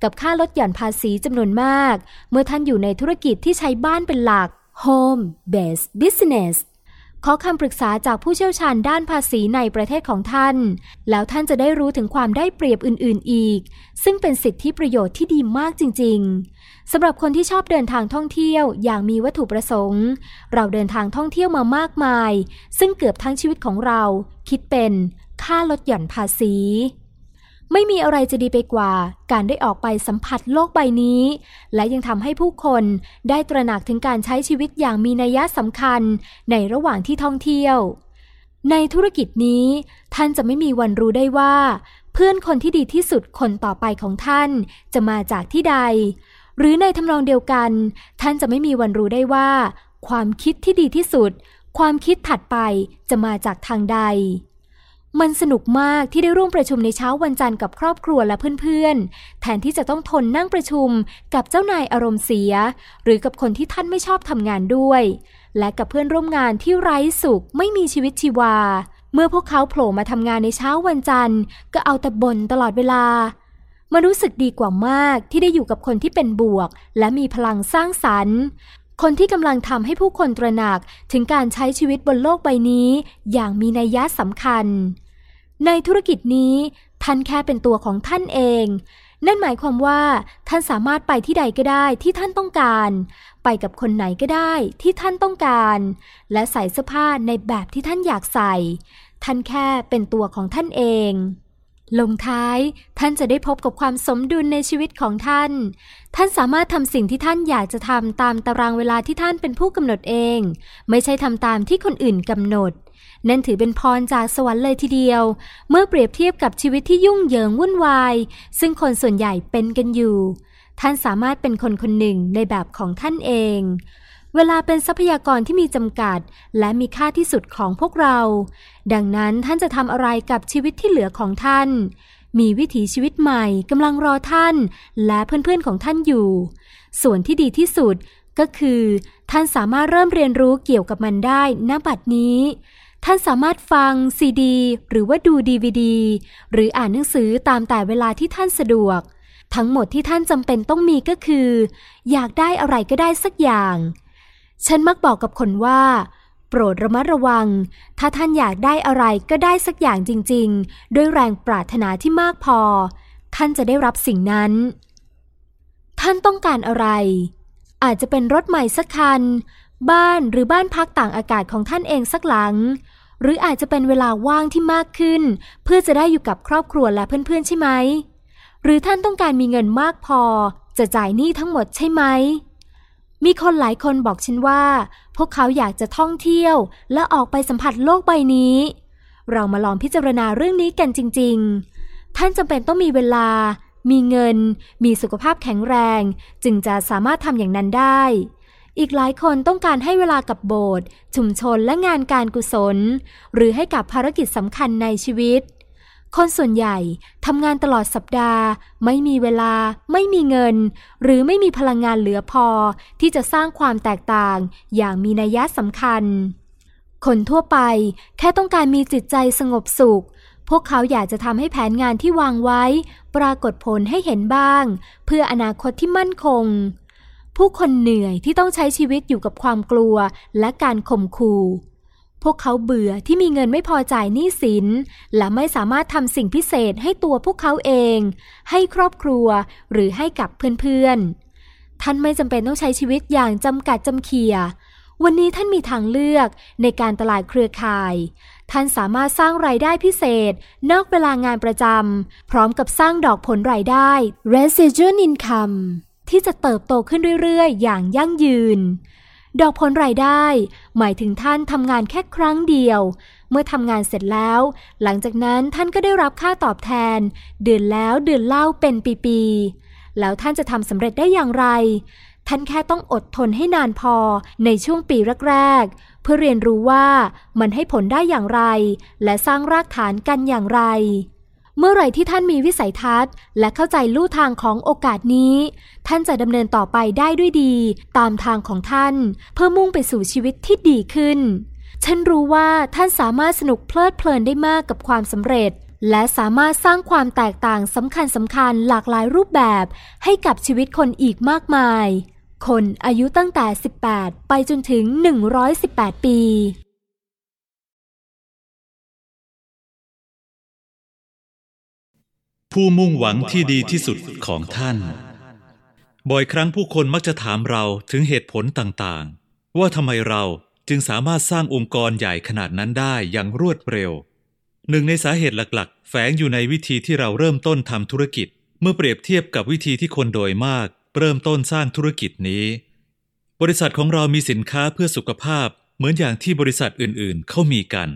S2: กับค่าลดหย่อนภาษีจำนวนมาก เมื่อท่านอยู่ในธุรกิจที่ใช้บ้านเป็นหลัก Home Based Business ขอคำปรึกษาจากผู้เชี่ยวชาญด้านภาษีในประเทศของท่าน แล้วท่านจะได้รู้ถึงความได้เปรียบอื่น ๆ อีก ซึ่งเป็นสิทธิประโยชน์ที่ดีมากจริง ๆสำหรับคนที่ชอบเดินทางท่องเที่ยวอย่างมีวัตถุประสงค์ เราเดินทางท่องเที่ยวมามากมาย ซึ่งเกือบทั้งชีวิตของเรา คิดเป็นค่าลดหย่อนภาษี ไม่มีอะไรจะดีไปกว่า การได้ออกไปสัมผัสโลกใบนี้ และยังทำให้ผู้คนได้ตระหนักถึงการใช้ชีวิตอย่างมีนัยสำคัญในระหว่างที่ท่องเที่ยว ในธุรกิจนี้ ท่านจะไม่มีวันรู้ได้ว่า เพื่อนคนที่ดีที่สุดคนต่อไปของท่าน จะมาจากที่ใด หรือในทำนองเดียวกัน ท่านจะไม่มีวันรู้ได้ว่า ความคิดที่ดีที่สุด ความคิดถัดไปจะมาจากทางใด มันสนุกมากที่ได้ร่วมประชุมในเช้าวันจันทร์กับครอบครัวและเพื่อนๆ แทนที่จะต้องทนนั่งประชุมกับเจ้านายอารมณ์เสีย หรือกับคนที่ท่านไม่ชอบทำงานด้วย และกับเพื่อนร่วมงานที่ไร้สุขไม่มีชีวิตชีวา เมื่อพวกเขาโผล่มาทำงานในเช้าวันจันทร์ ก็เอาแต่บ่นตลอดเวลามันรู้สึกดีกว่ามากที่ได้อยู่กับคนที่เป็นบวก และมีพลังสร้างสรรค์คนที่กำลังทำให้ผู้คนตระหนักถึงการใช้ชีวิตบนโลกใบนี้ อย่างมีนัยยะสำคัญ ในธุรกิจนี้ท่านแค่เป็นตัวของท่านเอง นั่นหมายความว่า ท่านสามารถไปที่ใดก็ได้ที่ท่านต้องการ ไปกับคนไหนก็ได้ที่ท่านต้องการ และใส่เสื้อผ้าในแบบที่ท่านอยากใส่ ท่านแค่เป็นตัวของท่านเอง ลงท้ายท่านจะได้พบกับความสมดุลในชีวิตของท่าน ท่านสามารถทำสิ่งที่ท่านอยากจะทำตามตารางเวลาที่ท่านเป็นผู้กำหนดเอง ไม่ใช่ทำตามที่คนอื่นกำหนด นั่นถือเป็นพรจากสวรรค์เลยทีเดียว เมื่อเปรียบเทียบกับชีวิตที่ยุ่งเหยิงวุ่นวาย ซึ่งคนส่วนใหญ่เป็นกันอยู่ ท่านสามารถเป็นคนคนหนึ่งในแบบของท่านเอง เวลาเป็นทรัพยากรที่มีจำกัด และมีค่าที่สุดของพวกเรา ดังนั้นท่านจะทำอะไรกับชีวิตที่เหลือของท่าน มีวิถีชีวิตใหม่กำลังรอท่าน และเพื่อนๆของท่านอยู่ ส่วนที่ดีที่สุดก็คือ ท่านสามารถเริ่มเรียนรู้เกี่ยวกับมันได้ณบัดนี้ ท่านสามารถฟังซีดี หรือว่าดูดีวดีหรืออ่านหนังสือตามแต่เวลาที่ท่านสะดวก ทั้งหมดที่ท่านจำเป็นต้องมีก็คือ อยากได้อะไรก็ได้สักอย่าง ฉันมักบอกกับคนว่า โปรดระมัดระวัง ถ้าท่านอยากได้อะไรก็ได้สักอย่างจริง ๆ ด้วยแรงปรารถนาที่มากพอ ท่านจะได้รับสิ่งนั้น ท่านต้องการอะไร อาจจะเป็นรถใหม่สักคัน บ้านหรือบ้านพักต่างอากาศของท่านเองสักหลัง หรืออาจจะเป็นเวลาว่างที่มากขึ้น เพื่อจะได้อยู่กับครอบครัวและเพื่อนๆใช่ไหม หรือท่านต้องการมีเงินมากพอ จะจ่ายหนี้ทั้งหมดใช่ไหม มีคนหลายคนบอกฉันว่า พวกเขาอยากจะท่องเที่ยว และออกไปสัมผัสโลกใบนี้ เรามาลองพิจารณาเรื่องนี้กันจริง ๆ ท่านจำเป็นต้องมีเวลา มีเงิน มีสุขภาพแข็งแรง จึงจะสามารถทำอย่างนั้นได้ อีกหลายคนต้องการให้เวลากับโบสถ์ชุมชนและงานการกุศล หรือให้กับภารกิจสำคัญในชีวิต คนส่วนใหญ่ทำงานตลอดสัปดาห์ ไม่มีเวลา ไม่มีเงิน หรือไม่มีพลังงานเหลือพอ ที่จะสร้างความแตกต่างอย่างมีนัยสำคัญ คนทั่วไปแค่ต้องการมีจิตใจสงบสุขพวกเขาอยากจะทำให้แผนงานที่วางไว้ ปรากฏผลให้เห็นบ้าง เพื่ออนาคตที่มั่นคง ผู้คนเหนื่อยที่ต้องใช้ชีวิตอยู่กับความกลัวและการข่มขู่พวกเขาเบื่อที่มีเงินไม่พอจ่ายหนี้สิน และไม่สามารถทำสิ่งพิเศษให้ตัวพวกเขาเอง ให้ครอบครัวหรือให้กับเพื่อนๆ ท่านไม่จำเป็นต้องใช้ชีวิตอย่างจำกัดจำเขีย วันนี้ท่านมีทางเลือกในการตลาดเครือข่าย ท่านสามารถสร้างรายได้พิเศษ นอกเวลางานประจำพร้อมกับสร้างดอกผลรายได้ residual income ที่จะเติบโตขึ้นเรื่อยๆ อย่างยั่งยืน ดอกผลรายได้ หมายถึงท่านทำงานแค่ครั้งเดียว เมื่อทำงานเสร็จแล้ว หลังจากนั้นท่านก็ได้รับค่าตอบแทน เดือนแล้วเดือนเล่าเป็นปีๆ แล้วท่านจะทำสำเร็จได้อย่างไร ท่านแค่ต้องอดทนให้นานพอในช่วงปีแรกๆ เพื่อเรียนรู้ว่ามันให้ผลได้อย่างไร และสร้างรากฐานกันอย่างไร เมื่อไหร่ที่ท่านมีวิสัยทัศน์ และเข้าใจลู่ทางของโอกาสนี้ ท่านจะดำเนินต่อไปได้ด้วยดี ตามทางของท่าน เพื่อมุ่งไปสู่ชีวิตที่ดีขึ้น ฉันรู้ว่าท่านสามารถสนุกเพลิดเพลินได้มากกับความสำเร็จ และสามารถสร้างความแตกต่างสำคัญสำคัญหลากหลายรูปแบบ ให้กับชีวิตคนอีกมากมาย คนอายุตั้งแต่ 18 ไปจนถึง 118 ปี
S1: ผู้มุ่งหวังที่ดีที่สุดของท่าน บ่อยครั้งผู้คนมักจะถามเราถึงเหตุผลต่างๆ ว่าทำไมเราจึงสามารถสร้างองค์กรใหญ่ขนาดนั้นได้อย่างรวดเร็ว หนึ่งในสาเหตุหลักๆ แฝงอยู่ในวิธีที่เราเริ่มต้นทำธุรกิจ เมื่อเปรียบเทียบกับวิธีที่คนโดยมาก เริ่มต้นสร้างธุรกิจนี้ บริษัทของเรามีสินค้าเพื่อสุขภาพ เหมือนอย่างที่บริษัทอื่นๆ เขามีกัน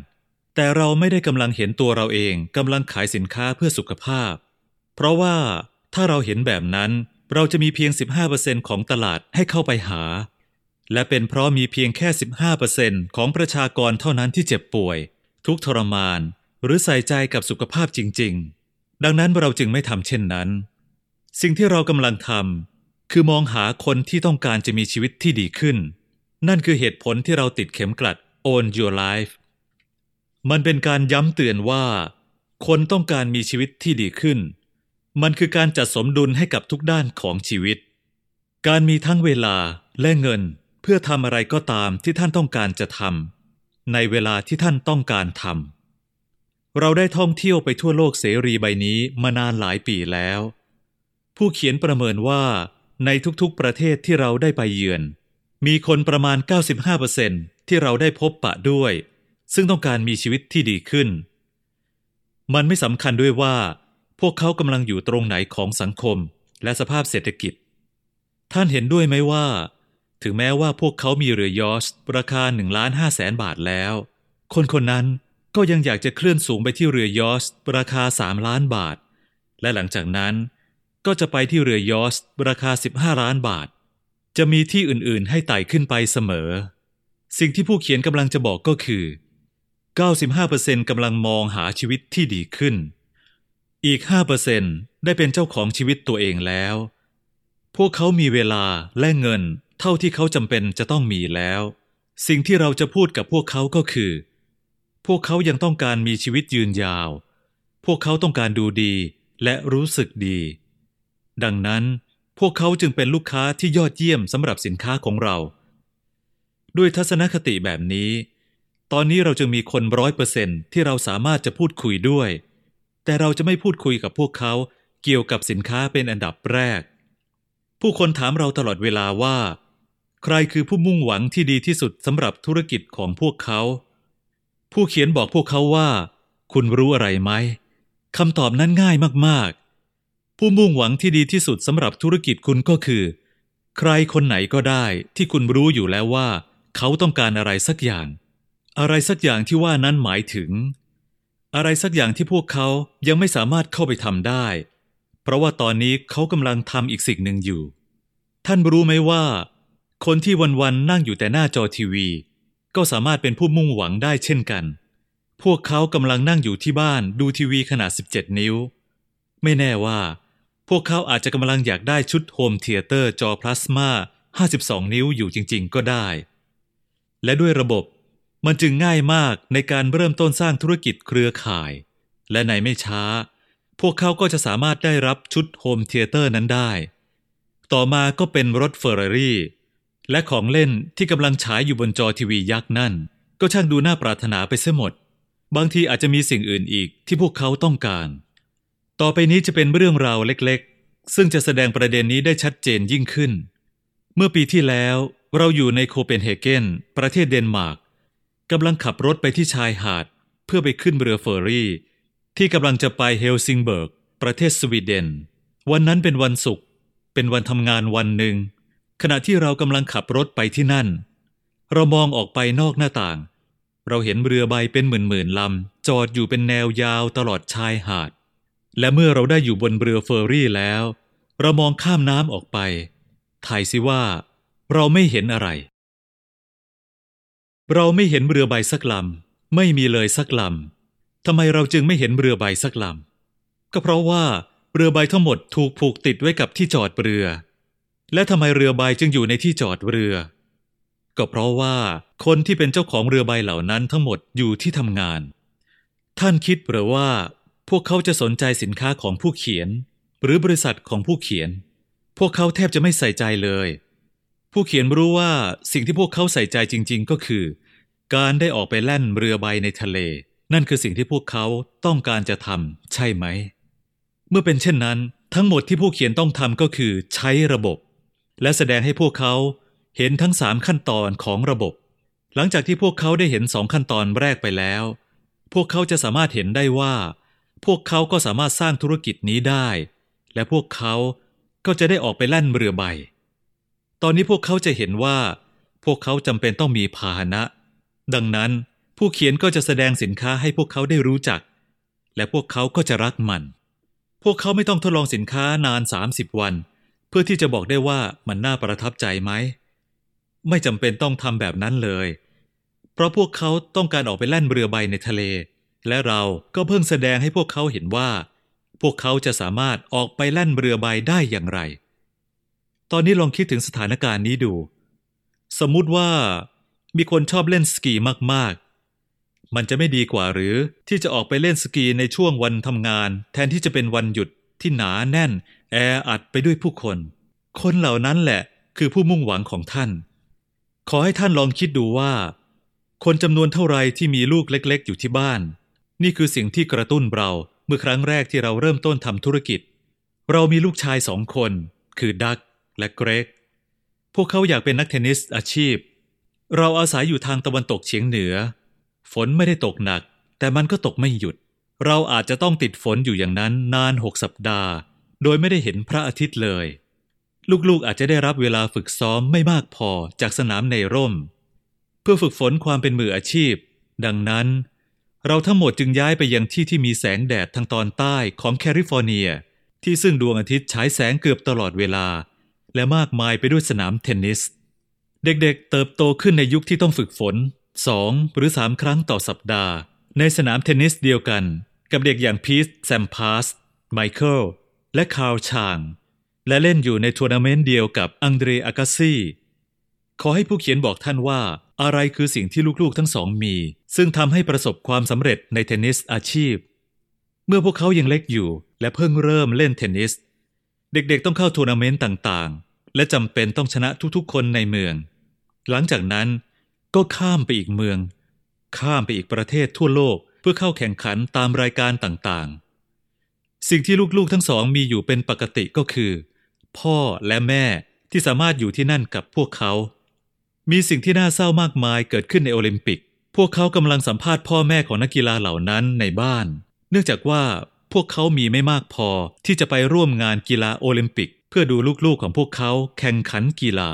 S1: แต่เราไม่ได้กำลังเห็นตัวเราเองกำลังขายสินค้าเพื่อสุขภาพ เพราะว่าถ้าเราเห็นแบบนั้นเราจะมีเพียง 15%ของตลาดให้เข้าไปหา และเป็นเพราะมีเพียงแค่ 15%ของประชากรเท่านั้นที่เจ็บป่วย ทุกทรมาน หรือใส่ใจกับสุขภาพจริง ๆ ดังนั้นเราจึงไม่ทำเช่นนั้น สิ่งที่เรากำลังทำคือมองหาคนที่ต้องการจะมีชีวิตที่ดีขึ้น นั่นคือเหตุผลที่เราติดเข็มกลัด Own Your Life มันเป็นการย้ำเตือนว่า คนต้องการมีชีวิตที่ดีขึ้น มันคือการจัดสมดุลให้กับทุกด้านของชีวิต การมีทั้งเวลาและเงินเพื่อทำอะไรก็ตามที่ท่านต้องการจะทำในเวลาที่ท่านต้องการทำเราได้ท่องเที่ยวไปทั่วโลกเสรีใบนี้มานานหลายปีแล้ว ผู้เขียนประเมินว่าในทุกๆประเทศที่เราได้ไปเยือน มีคนประมาณ 95%ที่เราได้พบปะด้วย ซึ่งต้องการมีชีวิตที่ดีขึ้น มันไม่สำคัญด้วยว่า พวกเขากำลังอยู่ตรงไหนของสังคมและสภาพเศรษฐกิจ ท่านเห็นด้วยไหมว่า ถึงแม้ว่าพวกเขามีเรือยอชราคา1ล้าน5แสนบาทแล้ว คนคนนั้นก็ยังอยากจะเคลื่อนสูงไปที่เรือยอชราคา 3 ล้านบาท และหลังจากนั้น ก็จะไปที่เรือยอชราคา 15 ล้านบาท จะมีที่อื่นๆ ให้ไต่ขึ้นไปเสมอ สิ่งที่ผู้เขียนกำลังจะบอกก็คือ 95%กำลังมองหาชีวิตที่ดีขึ้น อีก 5%ได้เป็นเจ้าของชีวิตตัวเองแล้ว พวกเขามีเวลาและเงิน เท่าที่เขาจำเป็นจะต้องมีแล้ว สิ่งที่เราจะพูดกับพวกเขาก็คือ พวกเขายังต้องการมีชีวิตยืนยาว พวกเขาต้องการดูดีและรู้สึกดี ดังนั้นพวกเขาจึงเป็นลูกค้าที่ยอดเยี่ยมสำหรับสินค้าของเรา ด้วยทัศนคติแบบนี้ ตอนนี้เราจึงมีคนร้อยเปอร์เซนที่เราสามารถจะพูดคุยด้วย แต่เราจะไม่พูดคุยกับพวกเขาเกี่ยวกับสินค้าเป็นอันดับแรก ผู้คนถามเราตลอดเวลาว่า ใครคือผู้มุ่งหวังที่ดีที่สุดสำหรับธุรกิจของพวกเขา ผู้เขียนบอกพวกเขาว่า คุณรู้อะไรไหมคำตอบนั้นง่ายมากๆ ผู้มุ่งหวังที่ดีที่สุดสำหรับธุรกิจคุณก็คือ ใครคนไหนก็ได้ที่คุณรู้อยู่แล้วว่า เขาต้องการอะไรสักอย่าง อะไรสักอย่างที่ว่านั้นหมายถึง อะไรสักอย่างที่พวกเขายังไม่สามารถเข้าไปทำได้ เพราะว่าตอนนี้เขากำลังทำอีกสิ่งหนึ่งอยู่ ท่านรู้ไหมว่า คนที่วันๆนั่งอยู่แต่หน้าจอทีวี ก็สามารถเป็นผู้มุ่งหวังได้เช่นกัน พวกเขากำลังนั่งอยู่ที่บ้านดูทีวีขนาด 17 นิ้ว ไม่แน่ว่า พวกเขาอาจจะกำลังอยากได้ชุดโฮมเธียเตอร์จอพลาสมา52 นิ้วอยู่จริง ๆ ก็ได้ และด้วยระบบ มันจึงง่ายมากในการเริ่มต้นสร้างธุรกิจเครือข่าย และในไม่ช้า พวกเขาก็จะสามารถได้รับชุดโฮมเธียเตอร์นั้นได้ ต่อมาก็เป็นรถเฟอร์รารี่และของเล่นที่กำลังฉายอยู่บนจอทีวียักษ์นั่น ก็ช่างดูน่าปรารถนาไปเสียหมด บางทีอาจจะมีสิ่งอื่นอีกที่พวกเขาต้องการ ต่อไปนี้จะเป็นเรื่องราวเล็กๆ ซึ่งจะแสดงประเด็นนี้ได้ชัดเจนยิ่งขึ้น เมื่อปีที่แล้วเราอยู่ในโคเปนเฮเกนประเทศเดนมาร์ก กำลังขับรถไปที่ชายหาด เพื่อไปขึ้นเรือเฟอร์รี่ ที่กำลังจะไปเฮลซิงเบิร์ก ประเทศสวีเดน วันนั้นเป็นวันศุกร์เป็นวันทำงานวันหนึ่ง ขณะที่เรากำลังขับรถไปที่นั่น เรามองออกไปนอกหน้าต่าง เราเห็นเรือใบเป็นหมื่นๆลำจอดอยู่เป็นแนวยาวตลอดชายหาด และเมื่อเราได้อยู่บนเรือเฟอร์รี่แล้ว เรามองข้ามน้ำออกไปทายสิว่า เราไม่เห็นอะไร เราไม่เห็นเรือใบสักลำไม่มีเลยสักลำทำไมเราจึงไม่เห็นเรือใบสักลำก็เพราะว่าเรือใบทั้งหมดถูกผูกติดไว้กับที่จอดเรือ และทำไมเรือใบจึงอยู่ในที่จอดเรือ ก็เพราะว่าคนที่เป็นเจ้าของเรือใบเหล่านั้นทั้งหมดอยู่ที่ทำงาน ท่านคิดหรือว่า พวกเขาจะสนใจสินค้าของผู้เขียน หรือบริษัทของผู้เขียน พวกเขาแทบจะไม่ใส่ใจเลย ผู้เขียนรู้ว่าสิ่งที่พวกเขาใส่ใจจริง ๆ ก็คือ การได้ออกไปแล่นเรือใบในทะเล นั่นคือสิ่งที่พวกเขาต้องการจะทำใช่ไหม เมื่อเป็นเช่นนั้น ทั้งหมดที่ผู้เขียนต้องทำก็คือใช้ระบบ และแสดงให้พวกเขาเห็นทั้งสามขั้นตอนของระบบ หลังจากที่พวกเขาได้เห็นสองขั้นตอนแรกไปแล้ว พวกเขาจะสามารถเห็นได้ว่า พวกเขาก็สามารถสร้างธุรกิจนี้ได้ และพวกเขาก็จะได้ออกไปแล่นเรือใบ ตอนนี้พวกเขาจะเห็นว่า พวกเขาจำเป็นต้องมีพาหนะ ดังนั้นผู้เขียนก็จะแสดงสินค้าให้พวกเขาได้รู้จัก และพวกเขาก็จะรักมัน พวกเขาไม่ต้องทดลองสินค้านาน 30 วัน เพื่อที่จะบอกได้ว่ามันน่าประทับใจไหม ไม่จำเป็นต้องทำแบบนั้นเลย เพราะพวกเขาต้องการออกไปแล่นเรือใบในทะเล และเราก็เพิ่งแสดงให้พวกเขาเห็นว่า พวกเขาจะสามารถออกไปแล่นเรือใบได้อย่างไร ตอนนี้ลองคิดถึงสถานการณ์นี้ดู สมมุติว่ามีคนชอบเล่นสกีมากๆ มันจะไม่ดีกว่าหรือที่จะออกไปเล่นสกีในช่วงวันทำงาน แทนที่จะเป็นวันหยุดที่หนาแน่น แออัดไปด้วยผู้คน คนเหล่านั้นแหละคือผู้มุ่งหวังของท่าน ขอให้ท่านลองคิดดูว่า คนจำนวนเท่าไรที่มีลูกเล็ก ๆ อยู่ที่บ้าน นี่คือสิ่งที่กระตุ้นเราเมื่อครั้งแรกที่เราเริ่มต้นทำธุรกิจ เรามีลูกชายสองคน คือดัก และเกรก พวกเขาอยากเป็นนักเทนนิสอาชีพ เราอาศัยอยู่ทางตะวันตกเฉียงเหนือ ฝนไม่ได้ตกหนัก แต่มันก็ตกไม่หยุด เราอาจจะต้องติดฝนอยู่อย่างนั้นนานหกสัปดาห์ โดยไม่ได้เห็นพระอาทิตย์เลย ลูกๆอาจจะได้รับเวลาฝึกซ้อมไม่มากพอจากสนามในร่ม เพื่อฝึกฝนความเป็นมืออาชีพ ดังนั้น เราทั้งหมดจึงย้ายไปยังที่ที่มีแสงแดดทางตอนใต้ของแคลิฟอร์เนียที่ซึ่งดวงอาทิตย์ฉายแสงเกือบตลอดเวลา และมากมายไปด้วยสนามเทนนิส เด็กๆ เติบโตขึ้นในยุคที่ต้องฝึกฝนสองหรือสามครั้งต่อสัปดาห์ ในสนามเทนนิสเดียวกัน กับเด็กอย่างพีทแซมพราสไมเคิลและคาร์ลชาง และเล่นอยู่ในทัวร์นาเมนต์เดียวกับอังเดรอากาซีขอให้ผู้เขียนบอกท่านว่าอะไรคือสิ่งที่ลูกๆทั้งสองมี ซึ่งทำให้ประสบความสำเร็จในเทนนิสอาชีพ เมื่อพวกเขายังเล็กอยู่ และเพิ่งเริ่มเล่นเทนนิส เด็กๆต้องเข้าทัวร์นาเมนต์ต่างๆ และจำเป็นต้องชนะทุกๆ คนในเมือง หลังจากนั้นก็ข้ามไปอีกเมือง ข้ามไปอีกประเทศทั่วโลกเพื่อเข้าแข่งขันตามรายการต่างๆ สิ่งที่ลูกๆทั้งสองมีอยู่เป็นปกติก็คือ พ่อและแม่ที่สามารถอยู่ที่นั่นกับพวกเขา มีสิ่งที่น่าเศร้ามากมายเกิดขึ้นในโอลิมปิก พวกเขากำลังสัมภาษณ์พ่อแม่ของนักกีฬาเหล่านั้นในบ้าน เนื่องจากว่า พวกเขามีไม่มากพอที่จะไปร่วมงานกีฬาโอลิมปิก เพื่อดูลูกๆของพวกเขาแข่งขันกีฬา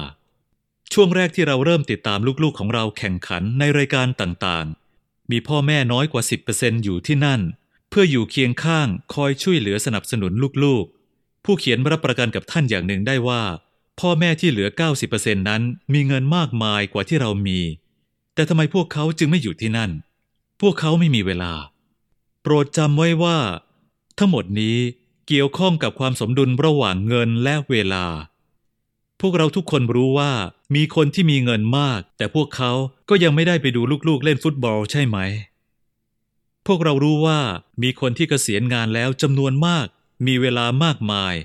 S1: ช่วงแรกที่เราเริ่มติดตามลูกๆของเราแข่งขันในรายการต่างๆ มีพ่อแม่น้อยกว่า 10%อยู่ที่นั่น เพื่ออยู่เคียงข้างคอยช่วยเหลือสนับสนุนลูกๆ ผู้เขียนรับประกันกับท่านอย่างหนึ่งได้ว่า พ่อแม่ที่เหลือ 90%นั้นมีเงินมากมายกว่าที่เรามี แต่ทำไมพวกเขาจึงไม่อยู่ที่นั่น พวกเขาไม่มีเวลา โปรดจำไว้ว่า ทั้งหมดนี้เกี่ยวข้องกับความสมดุลระหว่างเงินและเวลา พวกเราทุกคนรู้ว่ามีคนที่มีเงินมาก แต่พวกเขาก็ยังไม่ได้ไปดูลูกๆเล่นฟุตบอลใช่ไหม พวกเรารู้ว่ามีคนที่เกษียณงานแล้วจำนวนมาก มีเวลามากมาย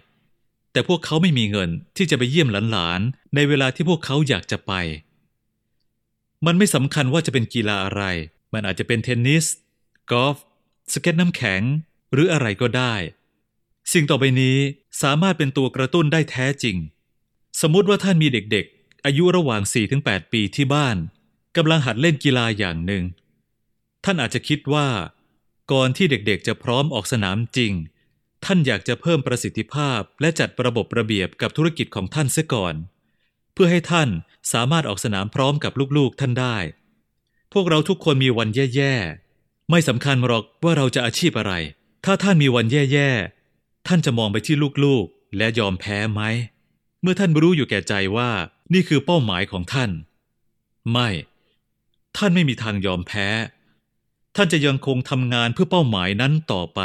S1: แต่พวกเขาไม่มีเงินที่จะไปเยี่ยมหลานๆ ในเวลาที่พวกเขาอยากจะไป มันไม่สำคัญว่าจะเป็นกีฬาอะไร มันอาจจะเป็นเทนนิส กอล์ฟ สเก็ตน้ำแข็ง หรืออะไรก็ได้ สิ่งต่อไปนี้สามารถเป็นตัวกระตุ้นได้แท้จริง สมมุติว่าท่านมีเด็กๆ อายุระหว่าง 4-8 ปีที่บ้านกำลังหัดเล่นกีฬาอย่างหนึ่ง ท่านอาจจะคิดว่า ก่อนที่เด็กๆ จะพร้อมออกสนามจริง ท่านอยากจะเพิ่มประสิทธิภาพและจัดระบบระเบียบกับธุรกิจของท่านเสียก่อน เพื่อให้ท่านสามารถออกสนามพร้อมกับลูกๆท่านได้ พวกเราทุกคนมีวันแย่ๆ ไม่สำคัญหรอกว่าเราจะอาชีพอะไร ถ้าท่านมีวันแย่ๆ ท่านจะมองไปที่ลูกๆ และยอมแพ้ไหม เมื่อท่านรู้อยู่แก่ใจว่านี่คือเป้าหมายของท่าน ไม่ ท่านไม่มีทางยอมแพ้ ท่านจะยังคงทำงานเพื่อเป้าหมายนั้นต่อไป